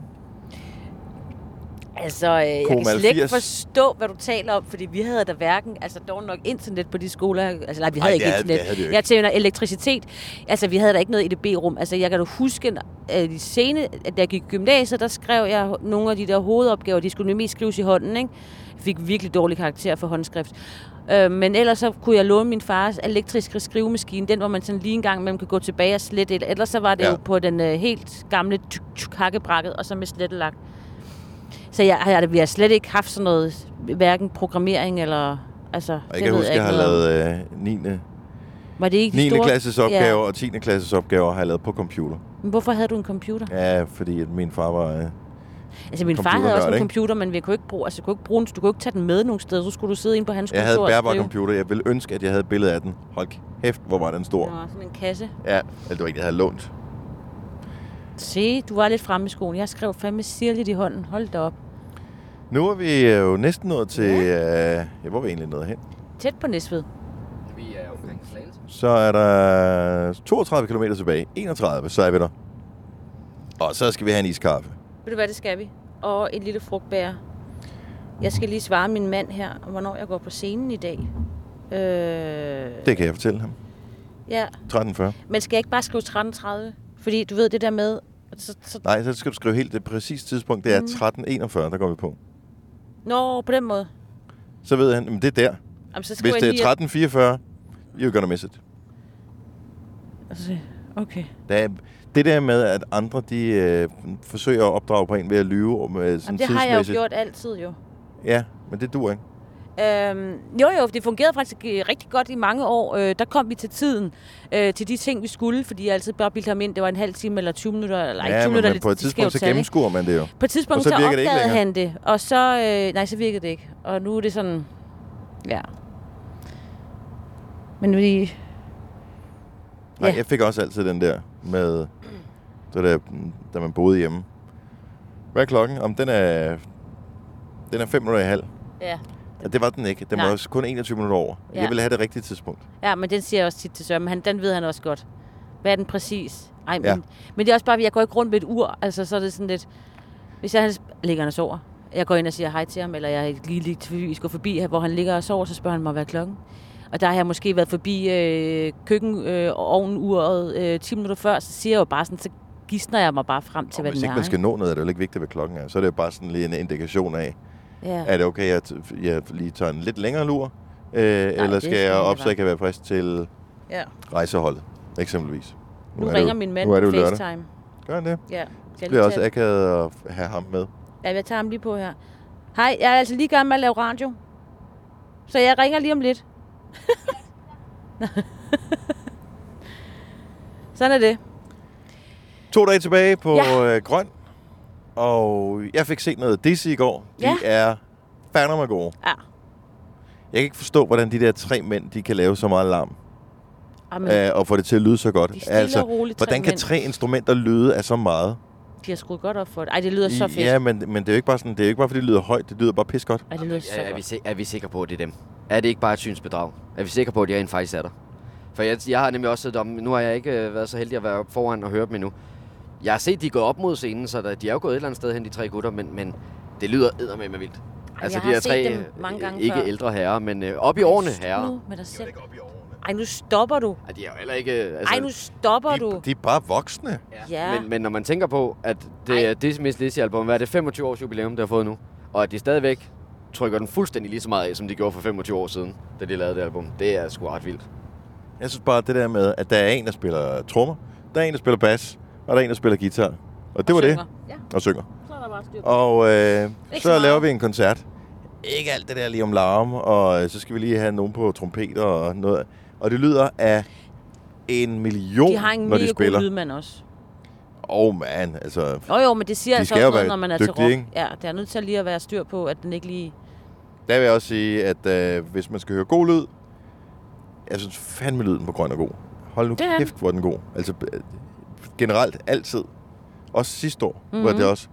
Altså, øh, jeg kan slet ikke 80. forstå, hvad du taler om, fordi vi havde der hverken, altså dog nok internet på de skoler, altså nej, vi havde Ej, ikke det havde- internet. det havde jo Jeg ikke. tænker elektricitet, altså vi havde der ikke noget EDB-rum. Altså jeg kan da huske, at de sene, at da jeg gik i gymnasiet, der skrev jeg nogle af de der hovedopgaver, de skulle mest skrives i hånden, ikke? Jeg fik virkelig dårlig karakter for håndskrift. Øh, men ellers så kunne jeg låne min fars elektriske skrivemaskine, den hvor man sådan lige en gang man kan gå tilbage og slette et. Ellers så var det Ja. jo på den øh, helt gamle tyk, tyk hakkebrækket, og så med slettelak. Så jeg, jeg, vi har slet ikke haft sådan noget, hverken programmering eller... Altså, Og jeg kan huske, at jeg har lavet øh, 9. Var det ikke de 9. store? klasses opgaver Ja. og 10. klasses opgaver har jeg lavet på computer. Men hvorfor havde du en computer? Ja, fordi at min far var... Øh, Altså, min far havde også en ikke? computer, men vi kunne ikke bruge, altså, kunne ikke bruge den, du kunne ikke tage den med nogen steder. Så skulle du sidde inde på hans jeg havde kontor en og bærbar computer. Jeg ville ønske, at jeg havde et billede af den. Hold kæft, hvor var den stor. Nå, sådan en kasse. Ja, eller det var ikke, jeg havde lånt. Se, du var lidt fremme i skolen. Jeg skrev fandme sirligt i hånden. Hold da op. Nu er vi jo næsten nået til... Øh, ja, hvor er vi egentlig nået hen? Tæt på Næstved. Vi er omkring Slagelse. Så er der 32 km tilbage. 31, så er vi der. Og så skal vi have en iskaffe. Ved du hvad, det skal vi. Og en lille frugtbær. Jeg skal lige svare min mand her, hvornår jeg går på scenen i dag. Øh, Det kan jeg fortælle ham. Ja, 13.40. men skal jeg ikke bare skrive 13.30? Fordi du ved det der med... Så, så, Nej, så skal du skrive helt det præcise tidspunkt. Det er Mm. 13.41, der går vi på. Nå, på den måde. Så ved han, at det er der. Jamen, så Hvis det er 13.44, you're gonna miss it. Altså, Okay. Det, er, det der med, at andre de øh, forsøger at opdrage på en ved at lyve om øh, sådan Jamen, det har jeg jo gjort altid jo. Ja, men det dur ikke. Øhm, jo jo, det fungerede faktisk øh, rigtig godt i mange år. Øh, der kom vi til tiden, øh, til de ting, vi skulle, fordi jeg altid bare bildte ham ind, det var en halv time eller 20 minutter, eller ikke 20 ja, men, minutter, men på et tidspunkt, så gennemskuer man det jo. På et tidspunkt, Og så så, det opdagede længere. han det, og så, øh, nej, så virkede det ikke. Og nu er det sådan, ja. Men vi, Nej, Ja. jeg fik også altid den der med, det der, da man boede hjemme. Hvad er klokken? Om den er, den er 5 minutter i halv. ja. Ja, det var den ikke. Den Nej. var også kun 21 minutter over. Ja. Jeg ville have det rigtige tidspunkt. ja, men den siger jeg også tit til Søren, men han, den ved han også godt. Hvad er den præcis? Ej, men, Ja. men det er også bare, at jeg går ikke rundt med et ur, altså så er det sådan lidt, hvis jeg han ligger han og sover, jeg går ind og siger hej til ham, eller jeg lige, lige tilfældigvis går forbi, hvor han ligger og sover, så spørger han mig, hvad er klokken? Og der har jeg måske været forbi øh, køkkenovnen-uret øh, 10 minutter før, så siger jeg jo bare sådan, så gidsner jeg mig bare frem til, hvad Hvis den ikke er. man skal nå noget, er det jo ikke vigtigt, hvad klokken er. Så er det jo bare sådan lige en indikation af, Ja. er det okay, at jeg lige tager en lidt længere lur? Øh, eller det skal jeg op, så jeg kan være frisk til Ja. rejseholdet, eksempelvis? Nu det ringer jo- min mand nu på. FaceTime. Gør han det? Ja. Det Skal bliver også akavet at have ham med. Ja, jeg tager ham lige på her. Hej, jeg er altså lige gang med at lave radio. Så jeg ringer lige om lidt. Sådan er det. To dage tilbage på Ja. øh, Grøn. Og jeg fik set noget Dizzy i går. De Ja. er fandme gode. Ja. Jeg kan ikke forstå, hvordan de der tre mænd, de kan lave så meget larm. Jamen, Øh, og få det til at lyde så godt. De er stille og roligt, tre hvordan kan mænd. tre instrumenter lyde af så meget? de har skruet godt op for det. Ej, det lyder så fedt. Ja, men, men det er jo ikke bare sådan, det er jo ikke bare, fordi det lyder højt, det lyder bare pis godt. Ej, det lyder så Ja, er, vi, er vi sikre på, at det er dem? Er det ikke bare et synsbedrag? Er vi sikre på, at de rent faktisk er der? For jeg, jeg har nemlig også siddet om, nu har jeg ikke øh, været så heldig at være foran og høre dem endnu. Jeg har set, de er gået op mod scenen, så der, de er jo gået et eller andet sted hen, de tre gutter, men, men det lyder eddermame vildt. Altså, jeg de set tre, dem øh, mange gange ikke før. ældre herrer, men øh, op i årene herrer. Nu med dig selv. Ej, nu stopper du. Ej, de er jo heller ikke... øh, Altså, Ej, nu stopper De, du. de er bare voksne. Ja. Men, men når man tænker på, at det er det Miss Lizzy-album, hvad er det, 25 års jubilæum, det har fået nu, og at de stadigvæk trykker den fuldstændig lige så meget af, som de gjorde for 25 år siden, da de lavede det album, det er sgu ret vildt. Jeg synes bare, det der med, at der er en, der spiller trommer, der er en, der spiller bas, og der er en, der spiller guitar. Og det var synger. det. Ja. Og synger. Så er der bare styr på Og øh, så, så laver vi en koncert. Ikke alt det der lige om larm, og øh, så skal vi lige have nogen på trompeter og noget. Og det lyder af en million, De har en når de mega spiller. god lydmand også. Åh, oh, man, altså... Jo, jo, men det siger De altså også noget, når man er dygtige, til rock. ikke? Ja, det er nødt til lige at være styr på, at den ikke lige... Der vil jeg også sige, at øh, hvis man skal høre god lyd, jeg synes fandme lyden på grøn er god. Hold nu Det den. kæft, hvor er den god. Altså generelt, altid. Også sidste år, mm-hmm. Mhm. var det også.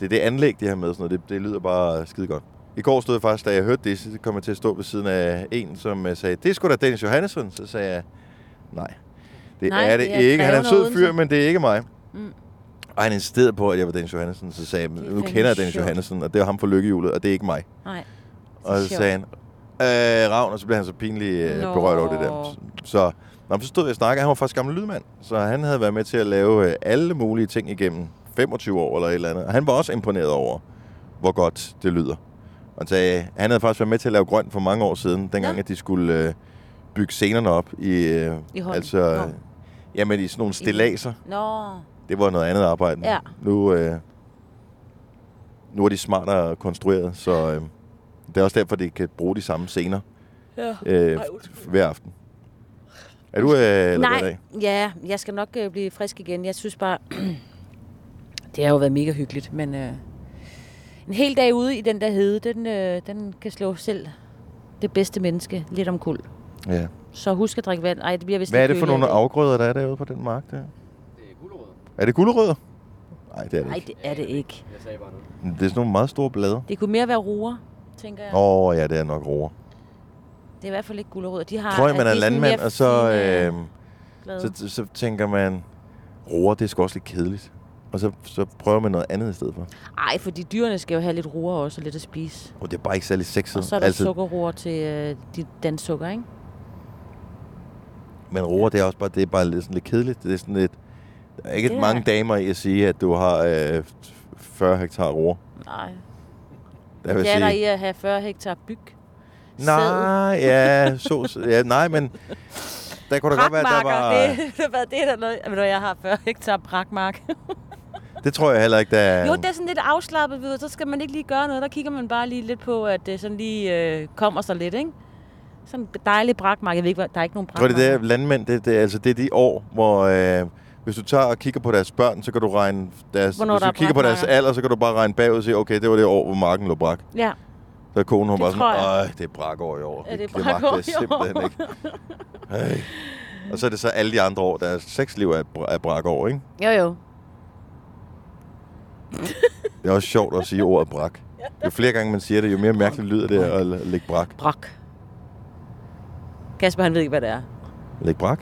Det er det anlæg, de har med, sådan noget. Det, det lyder bare skide godt. I går stod jeg faktisk, da jeg hørte det, så kom jeg til at stå ved siden af en, som øh, sagde, det er sgu da Dennis Johannesson. Så sagde jeg, nej, det Nej, er det, det er ikke. Han er en sød fyr, men det er ikke mig. Mm. Og han insisterede på, at jeg var Dennis Johannesson. Så sagde jeg, nu kender jeg Dennis. Johannesson, og det er ham for lykkehjulet, og det er ikke mig. Nej. Og så sagde han, øh, Ravn, og så blev han så pinlig øh, berørt over det der. Så, nå, så stod jeg og snakkede. Han var faktisk gammel lydmand, så han havde været med til at lave øh, alle mulige ting igennem 25 år eller et eller andet. Og han var også imponeret over, hvor godt det lyder. Og han sagde, han havde faktisk været med til at lave grøn for mange år siden, dengang at de skulle øh, bygge scenerne op i, øh, I altså, Nå. jamen i sådan nogle stillaser. Nå. Det var noget andet arbejde. Ja. Nu, øh, nu er de smartere konstrueret, så øh, det er også derfor, de kan bruge de samme scener Ja. øh, Ej, hver aften. Er du, øh, Nej, det? ja, jeg skal nok øh, blive frisk igen. Jeg synes bare, det har jo været mega hyggeligt, men øh, en hel dag ude i den der hede, den, øh, den kan slå selv det bedste menneske lidt om kul. Ja. Så husk at drikke vand. Ej, det bliver vist Hvad er det for nogle i dag. afgrøder, der er derude på den mark der? Det er gulerødder. Er det gulerødder? Nej, det er det Nej, ikke. det er det ikke. Jeg sagde bare noget. Det er sådan nogle meget store blade. Det kunne mere være roer, tænker jeg. Åh, oh, ja, det er nok roer. Det er i hvert fald ikke gulerødder. De har, Tror jeg, man er landmand, og så, øh, blade. så, så tænker man, roer, det er sgu også lidt kedeligt. Og så, så prøver man noget andet i stedet for. Ej, fordi dyrene skal jo have lidt roer også, og lidt at spise. Og det er bare ikke særlig sexet. Og så er der altså, sukkerroer til øh, de danssukker, ikke? Men roer, det er også bare, det er bare lidt, sådan lidt kedeligt. Det er sådan lidt... Der er ikke Det er- mange damer i at sige, at du har øh, 40 hektar roer. Nej. Der vil Det er der sige, i at have 40 hektar byg. Nej, ja, så, ja, nej, men der kunne da godt være, at der var... Det, det, hvad, det er der noget, ved jeg har 40 hektar brakmark. Det tror jeg heller ikke, der er... Jo, det er sådan lidt afslappet, ved. Så skal man ikke lige gøre noget. Der kigger man bare lige lidt på, at det sådan lige øh, kommer sig lidt, ikke? Sådan en dejlig brakmark. Jeg ved ikke, der er ikke nogen Jeg tror, brakmark. det er landmænd, det, det, altså, det er de år, hvor øh, hvis du tager og kigger på deres børn, så kan du regne deres, Hvornår hvis du er kigger på deres alder, så kan du bare regne bagud og sige, okay, det var det år, hvor marken lå brak. Ja. Så er konen hun Det bare tror sådan, jeg. øj, det er brakår i år. Ja, det er jeg brakår år." simpelthen ikke. Øj. Og så er det så alle de andre år, deres sexliv er, bra- er brakår, ikke? Jo, jo. Det er også sjovt at sige ordet brak. Jo flere gange man siger det, jo mere mærkeligt lyder det at lægge brak. Brak. Kasper, han ved ikke, hvad det er. Lægge brak?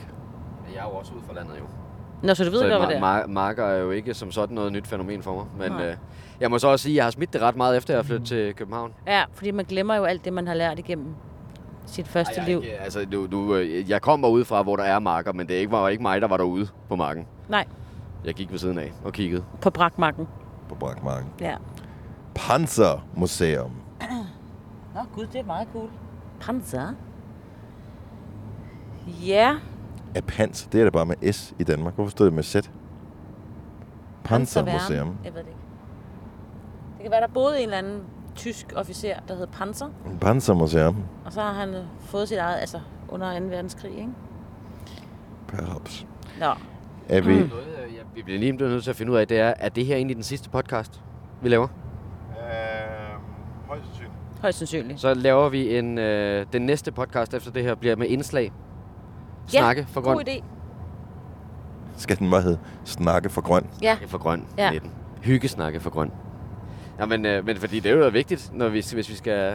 Jeg er jo også ude fra landet, jo. Nå, så du ved så godt, hvad det er? ma- marker er jo ikke som sådan noget nyt fænomen for mig. Men Nej. øh, jeg må så også sige, at jeg har smidt det ret meget efter, at jeg flyttede til København. Ja, fordi man glemmer jo alt det, man har lært igennem sit første Ej, jeg, liv. ikke, altså, du, du, øh, jeg kommer udefra, hvor der er marker, men det er ikke, var ikke mig, der var derude på marken. Nej, Jeg gik ved siden af og kiggede. på brakmarken. På brakmarken. Ja. Panzermuseum. Nå, gud, det er meget cool. Panzer? Ja, Er panser, det er det bare med S i Danmark. Hvorfor stod det med Z? Panzermuseum. Jeg ved det ikke. Det kan være, der boede en eller anden tysk officer, der hed Panzer. Panzermuseum. Og så har han øh, fået sit eget, altså under 2. verdenskrig, ikke? Perhaps. Nå. Er vi... Noget, øh, jeg, vi bliver lige nødt til at finde ud af, det er, at det her egentlig den sidste podcast, vi laver? Øh, højst sandsynligt. Højst sandsynligt. Så laver vi en... Øh, den næste podcast efter det her bliver med indslag. Snakke for grøn. god idé. Skal den bare hedde Snakke for grøn? Ja. for grøn. Ja. Ja. Hyggesnakke for grøn. Ja, men, øh, men fordi det er jo vigtigt, når vi, hvis vi skal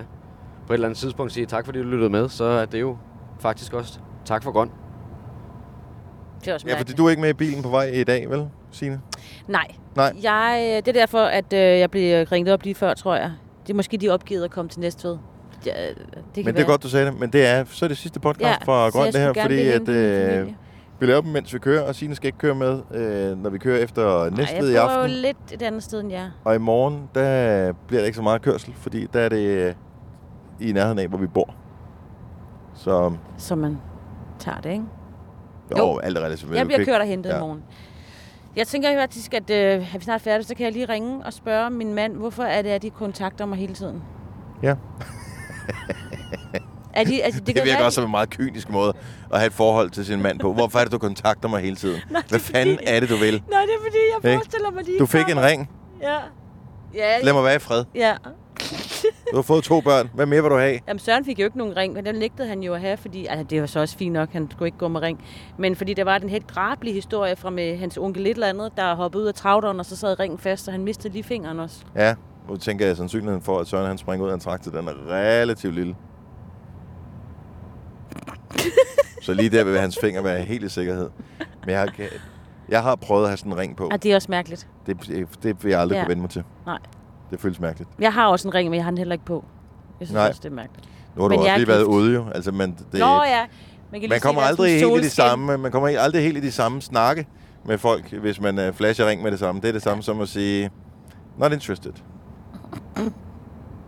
på et eller andet tidspunkt sige tak, fordi du lyttede med, så er det jo faktisk også tak for grøn. Det er også Ja, fordi mærkeligt. du er ikke med i bilen på vej i dag, vel, Signe? Nej. Nej. Jeg, øh, det er derfor, at øh, jeg blev ringet op lige før, tror jeg. Det er måske de opgivet at komme til Næstved. Ja, det kan Men det være. er godt, du sagde det. Men det er så er det sidste podcast Ja, fra Grøn, det her, fordi at, øh. Vi laver dem, mens vi kører, og Signe skal ikke køre med, øh, når vi kører efter Ej, Næstved i jeg bor jo aften. lidt et andet sted end jer. Og i morgen, der bliver der ikke så meget kørsel, fordi der er det øh, i nærheden af, hvor vi bor. Så Så man tager det, ikke? jo, jo. alt er relativt. Jeg bliver kørt og hentet ja. i morgen. Jeg tænker faktisk, at øh, er vi snart færdige, så kan jeg lige ringe og spørge min mand, hvorfor er det, at de kontakter mig hele tiden? Ja. Er de, altså, det, Det, virker være, også som en meget kynisk måde at have et forhold til sin mand på. Hvorfor er det, du kontakter mig hele tiden? Nej, Hvad er fanden fordi- er det, du vil? Nej, det er fordi, jeg forestiller mig, de Du fik en ring. Ja. Ja, Lad mig være i fred. Ja. Du har fået to børn. Hvad mere vil du have? Jamen, Søren fik jo ikke nogen ring, men den nægtede han jo at have, fordi... Altså, det var så også fint nok, han skulle ikke gå med ring. Men fordi der var den helt drablige historie fra med hans onkel et eller andet, der hoppede ud af travderen, og så sad ringen fast, og han mistede lige fingeren også. Ja, nu tænker jeg, at sandsynligheden for, at Søren han springer ud af en traktor, den er relativt lille. Så lige der vil hans finger være helt i sikkerhed. Men jeg har, jeg har prøvet at have sådan en ring på. Og det er også mærkeligt. Det, det vil jeg aldrig Ja. ja. kunne vende mig til. Nej. Det føles mærkeligt. Jeg har også en ring, men jeg har den heller ikke på. Jeg synes Nej. også, det er mærkeligt. Nu har du Men jeg også lige været ude jo. Altså, men det, Nå ja. Man, kan man kommer se, aldrig helt i de solskin. samme, man kommer aldrig helt i de samme snakke med folk, hvis man uh, flasher ring med det samme. Det er det samme som at sige, not interested.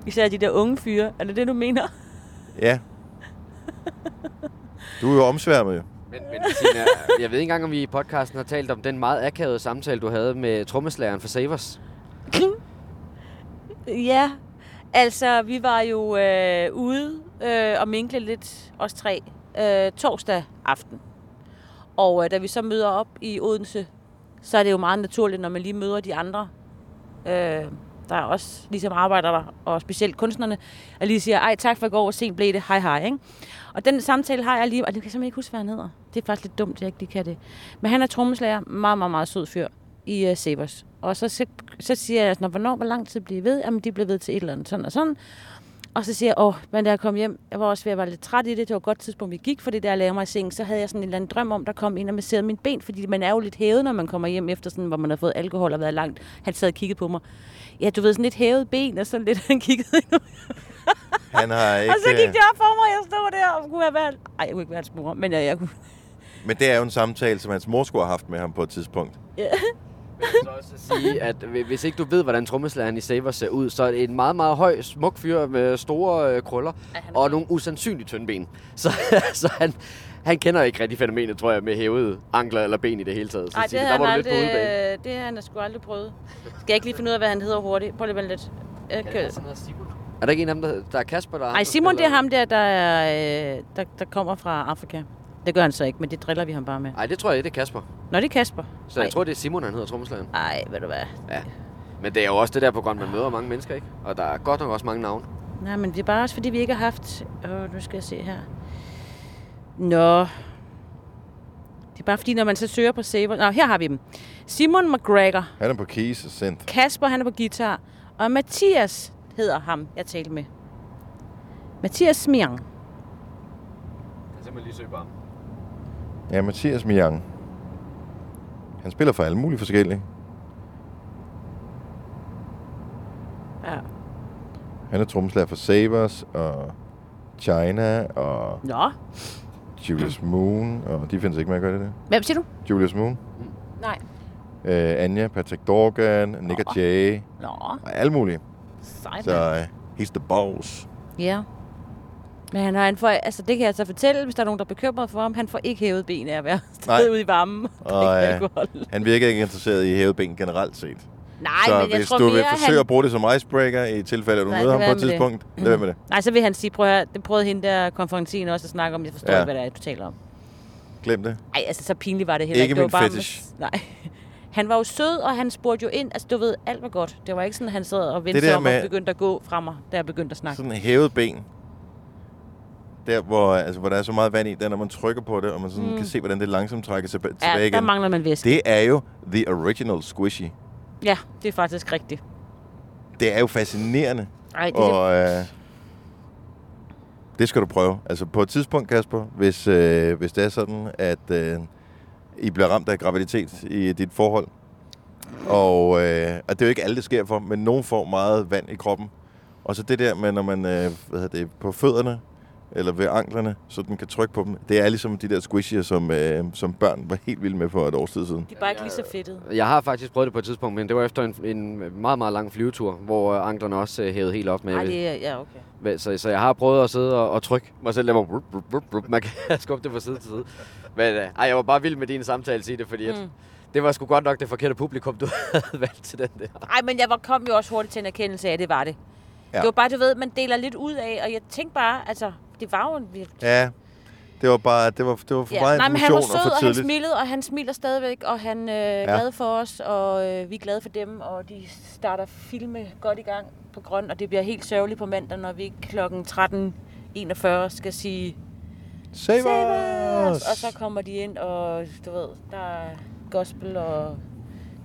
Især de der unge fyre. Er det det, du mener? Ja. Du er jo omsværmet jo. Men, men Tina, jeg ved ikke engang, om vi i podcasten har talt om den meget akavede samtale, du havde med trommeslageren for Savers. Ja, altså vi var jo øh, ude øh, og minkle lidt, os tre, øh, torsdag aften. Og øh, da vi så møder op i Odense, så er det jo meget naturligt, når man lige møder de andre, øh, der også ligesom arbejder der, og specielt kunstnerne, og lige siger, ej tak for i går, hvor sent blev det, hej hej, ikke? Og den samtale har jeg lige, og det kan jeg simpelthen ikke huske, hvad han hedder. Det er faktisk lidt dumt, at jeg ikke lige kan det. Men han er trommeslager, meget, meget, meget sød fyr i uh, Sabers. Og så, så, så siger jeg, sådan, hvornår, hvor lang tid bliver I ved? Jamen, de blev ved til et eller andet, sådan og sådan. Og så siger jeg, åh, men da jeg kom hjem, jeg var også ved at være lidt træt i det. Det var et godt tidspunkt, vi gik, fordi da jeg lavede mig i seng, så havde jeg sådan en eller anden drøm om, der kom ind og masserede mine ben, fordi man er jo lidt hævet, når man kommer hjem efter sådan, hvor man har fået alkohol og været langt. Han sad og kiggede på mig. Ja, du ved, sådan lidt hævet ben, og sådan lidt, han kiggede. Han har ikke... og så gik øh, det op for mig, jeg stod der og kunne have været... Ej, jeg kunne ikke være hans mor, men jeg, jeg kunne... Men det er jo en samtale, som hans mor skulle have haft med ham på et tidspunkt. Ja. Jeg vil så også sige, at hvi- hvis ikke du ved, hvordan trommeslageren i Savers ser ud, så er det en meget, meget høj, smuk fyr med store øh, krøller og nogle usandsynligt tynde ben. Så, så han, han kender ikke rigtig fænomenet, tror jeg, med hævede ankler eller ben i det hele taget. Så Ej, det har der han var du lidt på aldrig, det har han sgu aldrig prøvet. Skal jeg ikke lige finde ud af, hvad han hedder hurtigt? Prøv lige lidt. Jeg kan... Er der ikke en af dem, der, der er Kasper, der er Nej, Simon, det er spiller- ham der, der, er, øh, der, der kommer fra Afrika. Det gør han så ikke, men det driller vi ham bare med. Nej, det tror jeg ikke, det er Kasper. Nå, det er Kasper. Så jeg tror, det er Simon, han hedder trommeslageren. Nej, ved du hvad. Ja. Men det er jo også det der på grund, man møder mange mennesker, ikke? Og der er godt nok også mange navne. Nej, men det er bare også, fordi vi ikke har haft... Åh, nu skal jeg se her. Nå. Det er bare fordi, når man så søger på Saber... Nå, her har vi dem. Simon McGregor. Han er på keys og synth. Kasper, han er på guitar. Og Mathias hedder ham, jeg talte med. Mathias Smiang. Jeg kan simpelthen lige søge på ham. Ja, Mathias Miang. Han spiller for alle mulige forskellige. Ja. Han er trommeslager for Savers og China og Nå. Julius Moon. Og de findes ikke med at gøre det der. Hvem siger du? Julius Moon. Nej. Øh, Anja, Patrick Dorgan, Nick og Jay. Nå. Og alle mulige. Sejt, Så uh, he's the boss. Ja. Men han har, han får, altså det kan jeg så fortælle, hvis der er nogen, der er bekymret for ham. Han får ikke hævet ben af at være stadig ude i varmen. Og alkohol. han virker ikke interesseret i hævet ben generelt set. Nej, så men jeg hvis tror du vil mere, forsøge han- at bruge det som icebreaker i tilfælde, at du Nej, møder ham på et med tidspunkt, det. lad være med det. Nej, så vil han sige, prøv at høre, det prøvede hende der konferencen også at snakke om. Jeg forstår Ja. ikke, hvad det er, du taler om. Glem det. Nej, altså så pinligt var det heller Ikke Det var min bare- fetish. Nej. Han var jo sød, og han spurgte jo ind. Altså, du ved, alt var godt. Det var ikke sådan, han sad og vendte sig om og begyndte at gå fra mig, da jeg begyndte at snakke. Sådan hævet ben. Der, hvor, altså, hvor der er så meget vand i, der når man trykker på det, og man sådan Mm. kan se, hvordan det langsomt trækker sig tilbage Ja, igen. der mangler man væske. Det er jo the original squishy. Ja, det er faktisk rigtigt. Det er jo fascinerende. Ej, det er og, øh, det skal du prøve. Altså på et tidspunkt, Kasper, hvis, øh, hvis det er sådan, at øh, i bliver ramt af graviditet i dit forhold, og, øh, og det er jo ikke alle, det sker for, men nogen får meget vand i kroppen. Og så det der med, når man øh, hvad hedder det, på fødderne, eller ved anklerne, så den kan trykke på dem. Det er ligesom de der squishier, som, øh, som børn var helt vilde med for et års tid siden. De er bare ikke lige så fedtede. Jeg har faktisk prøvet det på et tidspunkt, men det var efter en, en meget, meget lang flyvetur, hvor øh, anklerne også øh, hævede helt op med. Nej, det er... Ja, okay. Så, så jeg har prøvet at sidde og, og trykke mig selv. Der var brup, brup, brup, brup. Man kan skubbe det fra side til side. Men øh, ej, jeg var bare vild med din samtale, sige det, fordi mm. at, Mm. det var sgu godt nok det forkerte publikum, du havde valgt til den der. Ej, men jeg var, kom jo også hurtigt til en erkendelse af, at det var det. Ja. Ja. Det var bare, du ved, man deler lidt ud af, og jeg tænkte bare, altså, det var jo en virkelig... Ja, det var bare det var, det var for Ja. meget Nej, men han var og sød, for og han smilede, og han smiler stadigvæk, og han øh, er glad for os, og øh, vi er glade for dem, og de starter filme godt i gang på grøn, og det bliver helt sørgeligt på mandag, når vi klokken 13.41 skal sige Save, Save us! us! Og så kommer de ind, og du ved, der er gospel og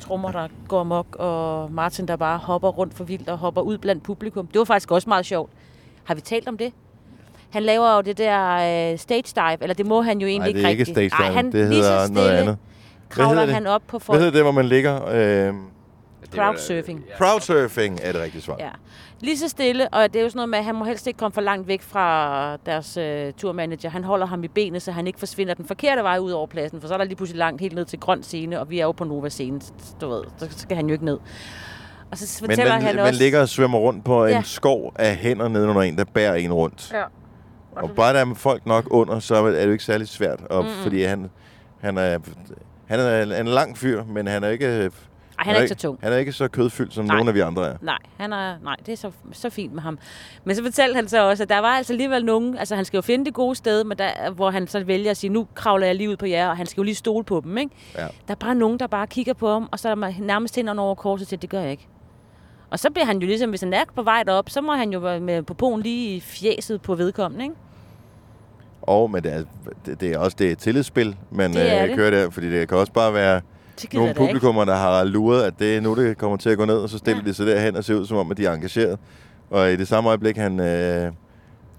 trommer, der går amok, og Martin, der bare hopper rundt for vildt og hopper ud blandt publikum. Det var faktisk også meget sjovt. Har vi talt om det? Han laver jo det der øh, stage dive, eller det må han jo egentlig Nej, det er ikke rigtigt. stage Ej, dive. han, det hedder noget andet. Hvad Kravler han op på Hvad folk. hedder det, hvor man ligger? Øh, Crowdsurfing. crowdsurfing er det rigtige svar. Ja. Lige så stille, og det er jo sådan noget med, at han må helst ikke komme for langt væk fra deres øh, turmanager. Han holder ham i benet, så han ikke forsvinder den forkerte vej ud over pladsen, for så er der lige pludselig langt helt ned til grøn scene, og vi er jo på Nova scene, du ved, så skal han jo ikke ned. Og så Men fortæller man, han man også... ligger og svømmer rundt på Ja. en skov af hænder nedenunder en, der bærer en rundt. Ja. Og bare der er folk nok under, så er det jo ikke særlig svært. Og, Mm-mm. fordi han, han, er, han er en lang fyr, men han er ikke... Ej, han er ikke så tung. Han er ikke så kødfyldt, som Nej. nogle af vi andre er. Nej, han er, nej, det er så, så fint med ham. Men så fortalte han så også, at der var altså alligevel nogen, altså han skal jo finde det gode sted, men der, hvor han så vælger at sige, nu kravler jeg lige ud på jer, og han skal jo lige stole på dem, ikke? Ja. Der er bare nogen, der bare kigger på ham, og så er der nærmest hænderne over korset til, det gør jeg ikke. Og så bliver han jo ligesom, hvis han er på vej derop, så må han jo være med på poen lige i fjeset på vedkommende, ikke? Og men det er, det, det er også det er et tillidsspil, man Det er øh, det. kører der. Fordi det kan også bare være Det nogle publikummer, der har luret, at det er nu, det kommer til at gå ned, og så stiller ja. de sig derhen og ser ud, som om, at de er engageret. Og i det samme øjeblik, han, øh,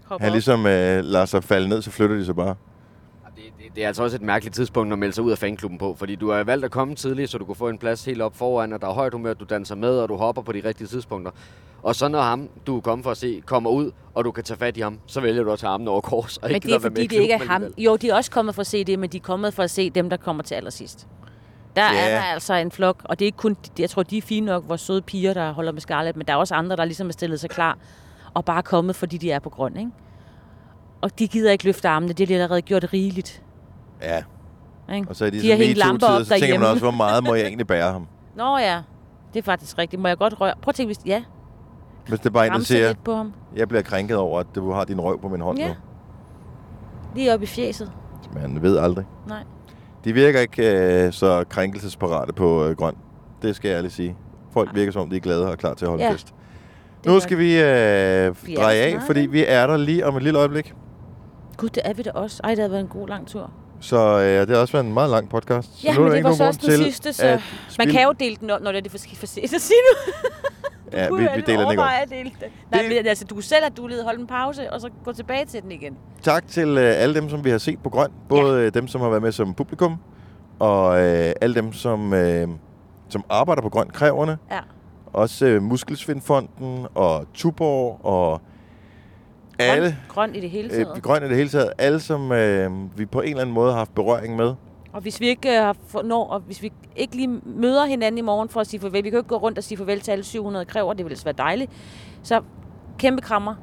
Hopper han ligesom øh, lader sig falde ned, så flytter de sig bare. Det er altså også et mærkeligt tidspunkt at melde sig ud af fanklubben på, fordi du har valgt at komme tidligt, så du kunne få en plads helt op foran, og der er højt humør, du danser med, og du hopper på de rigtige tidspunkter. Og så når ham, du er kommet for at se, kommer ud, og du kan tage fat i ham, så vælger du at tage armen over kors. Og Men ikke det er lade være med fordi, det ikke er ham. Jo, de er også kommet for at se det, men de er kommet for at se dem, der kommer til allersidst. Der Ja. er der altså en flok, og det er ikke kun, jeg tror, de er fine nok, vores søde piger, der holder med Scarlett, men der er også andre, der ligesom er stillet sig klar, og bare er kommet, fordi de er på grøn, ikke? Og de gider ikke løfte armene, det er de allerede gjort rigeligt. Ja. Ikke? Og så er de, de har sådan hængt lamper op så tænker man derhjemme. også, hvor meget må jeg egentlig bære ham? Nå ja, det er faktisk rigtigt. Må jeg godt røre? Prøv at tænke, hvis... Ja, Hvis det er bare en, der Ramse siger, på ham. jeg bliver krænket over, at du har din røv på min hånd Ja. nu. lige op i fjeset. Man ved aldrig. Nej. De virker ikke øh, så krænkelsesparate på øh, grøn. Det skal jeg ærligt sige. Folk virker som om, de er glade og klar til at holde Ja. fest. Nu skal vi øh, dreje af, fordi vi er der lige om et lille øjeblik. Gud, det er vi da også. Ej, det har været en god lang tur. Så øh, det har også været en meget lang podcast. Så Ja, nu men det var så også den sidste, så man kan jo dele den op, når det er det for skidt for sent. Så sig nu. Ja, vi, vi deler den ikke op. dele den. Nej, men altså, du kunne selv have du holde en pause, og så gå tilbage til den igen. Tak til øh, alle dem, som vi har set på Grøn. Både ja. dem, som har været med som publikum, og øh, alle dem, som, øh, som arbejder på Grøn Kræverne. Ja. Også øh, Muskelsvindfonden og Tuborg og alle. Grøn i det hele taget. Øh, grøn i det hele taget. Alle, som øh, vi på en eller anden måde har haft berøring med. Og hvis vi ikke øh, har når, og hvis vi ikke lige møder hinanden i morgen for at sige farvel, vi kan jo ikke gå rundt og sige farvel til alle 700 kræver, det ville være dejligt. Så kæmpe krammer.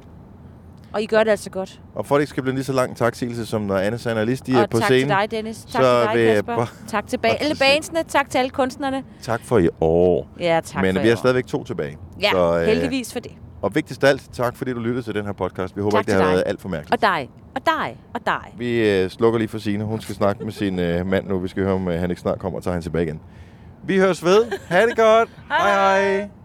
Og I gør det altså godt. Og for at det ikke skal blive lige så lang taksigelse, som når Anne og Lis, de er og på tak scenen. til dig, Dennis. Tak så til dig, Kasper. Tak til ba- alle bandsene. Tak til alle kunstnerne. Tak for i år. Ja, tak Men for vi har stadigvæk to tilbage. Ja, øh, heldigvis for det. Og vigtigst af alt, tak fordi du lyttede til den her podcast. Vi håber Tak ikke, det har dig. været alt for mærkeligt. Og dig. Og dig. Og dig. Vi øh, slukker lige for Signe. Hun skal snakke med sin øh, mand nu. Vi skal høre, om øh, han ikke snart kommer og tager hende tilbage igen. Vi høres ved. Ha' det godt. Hej hej.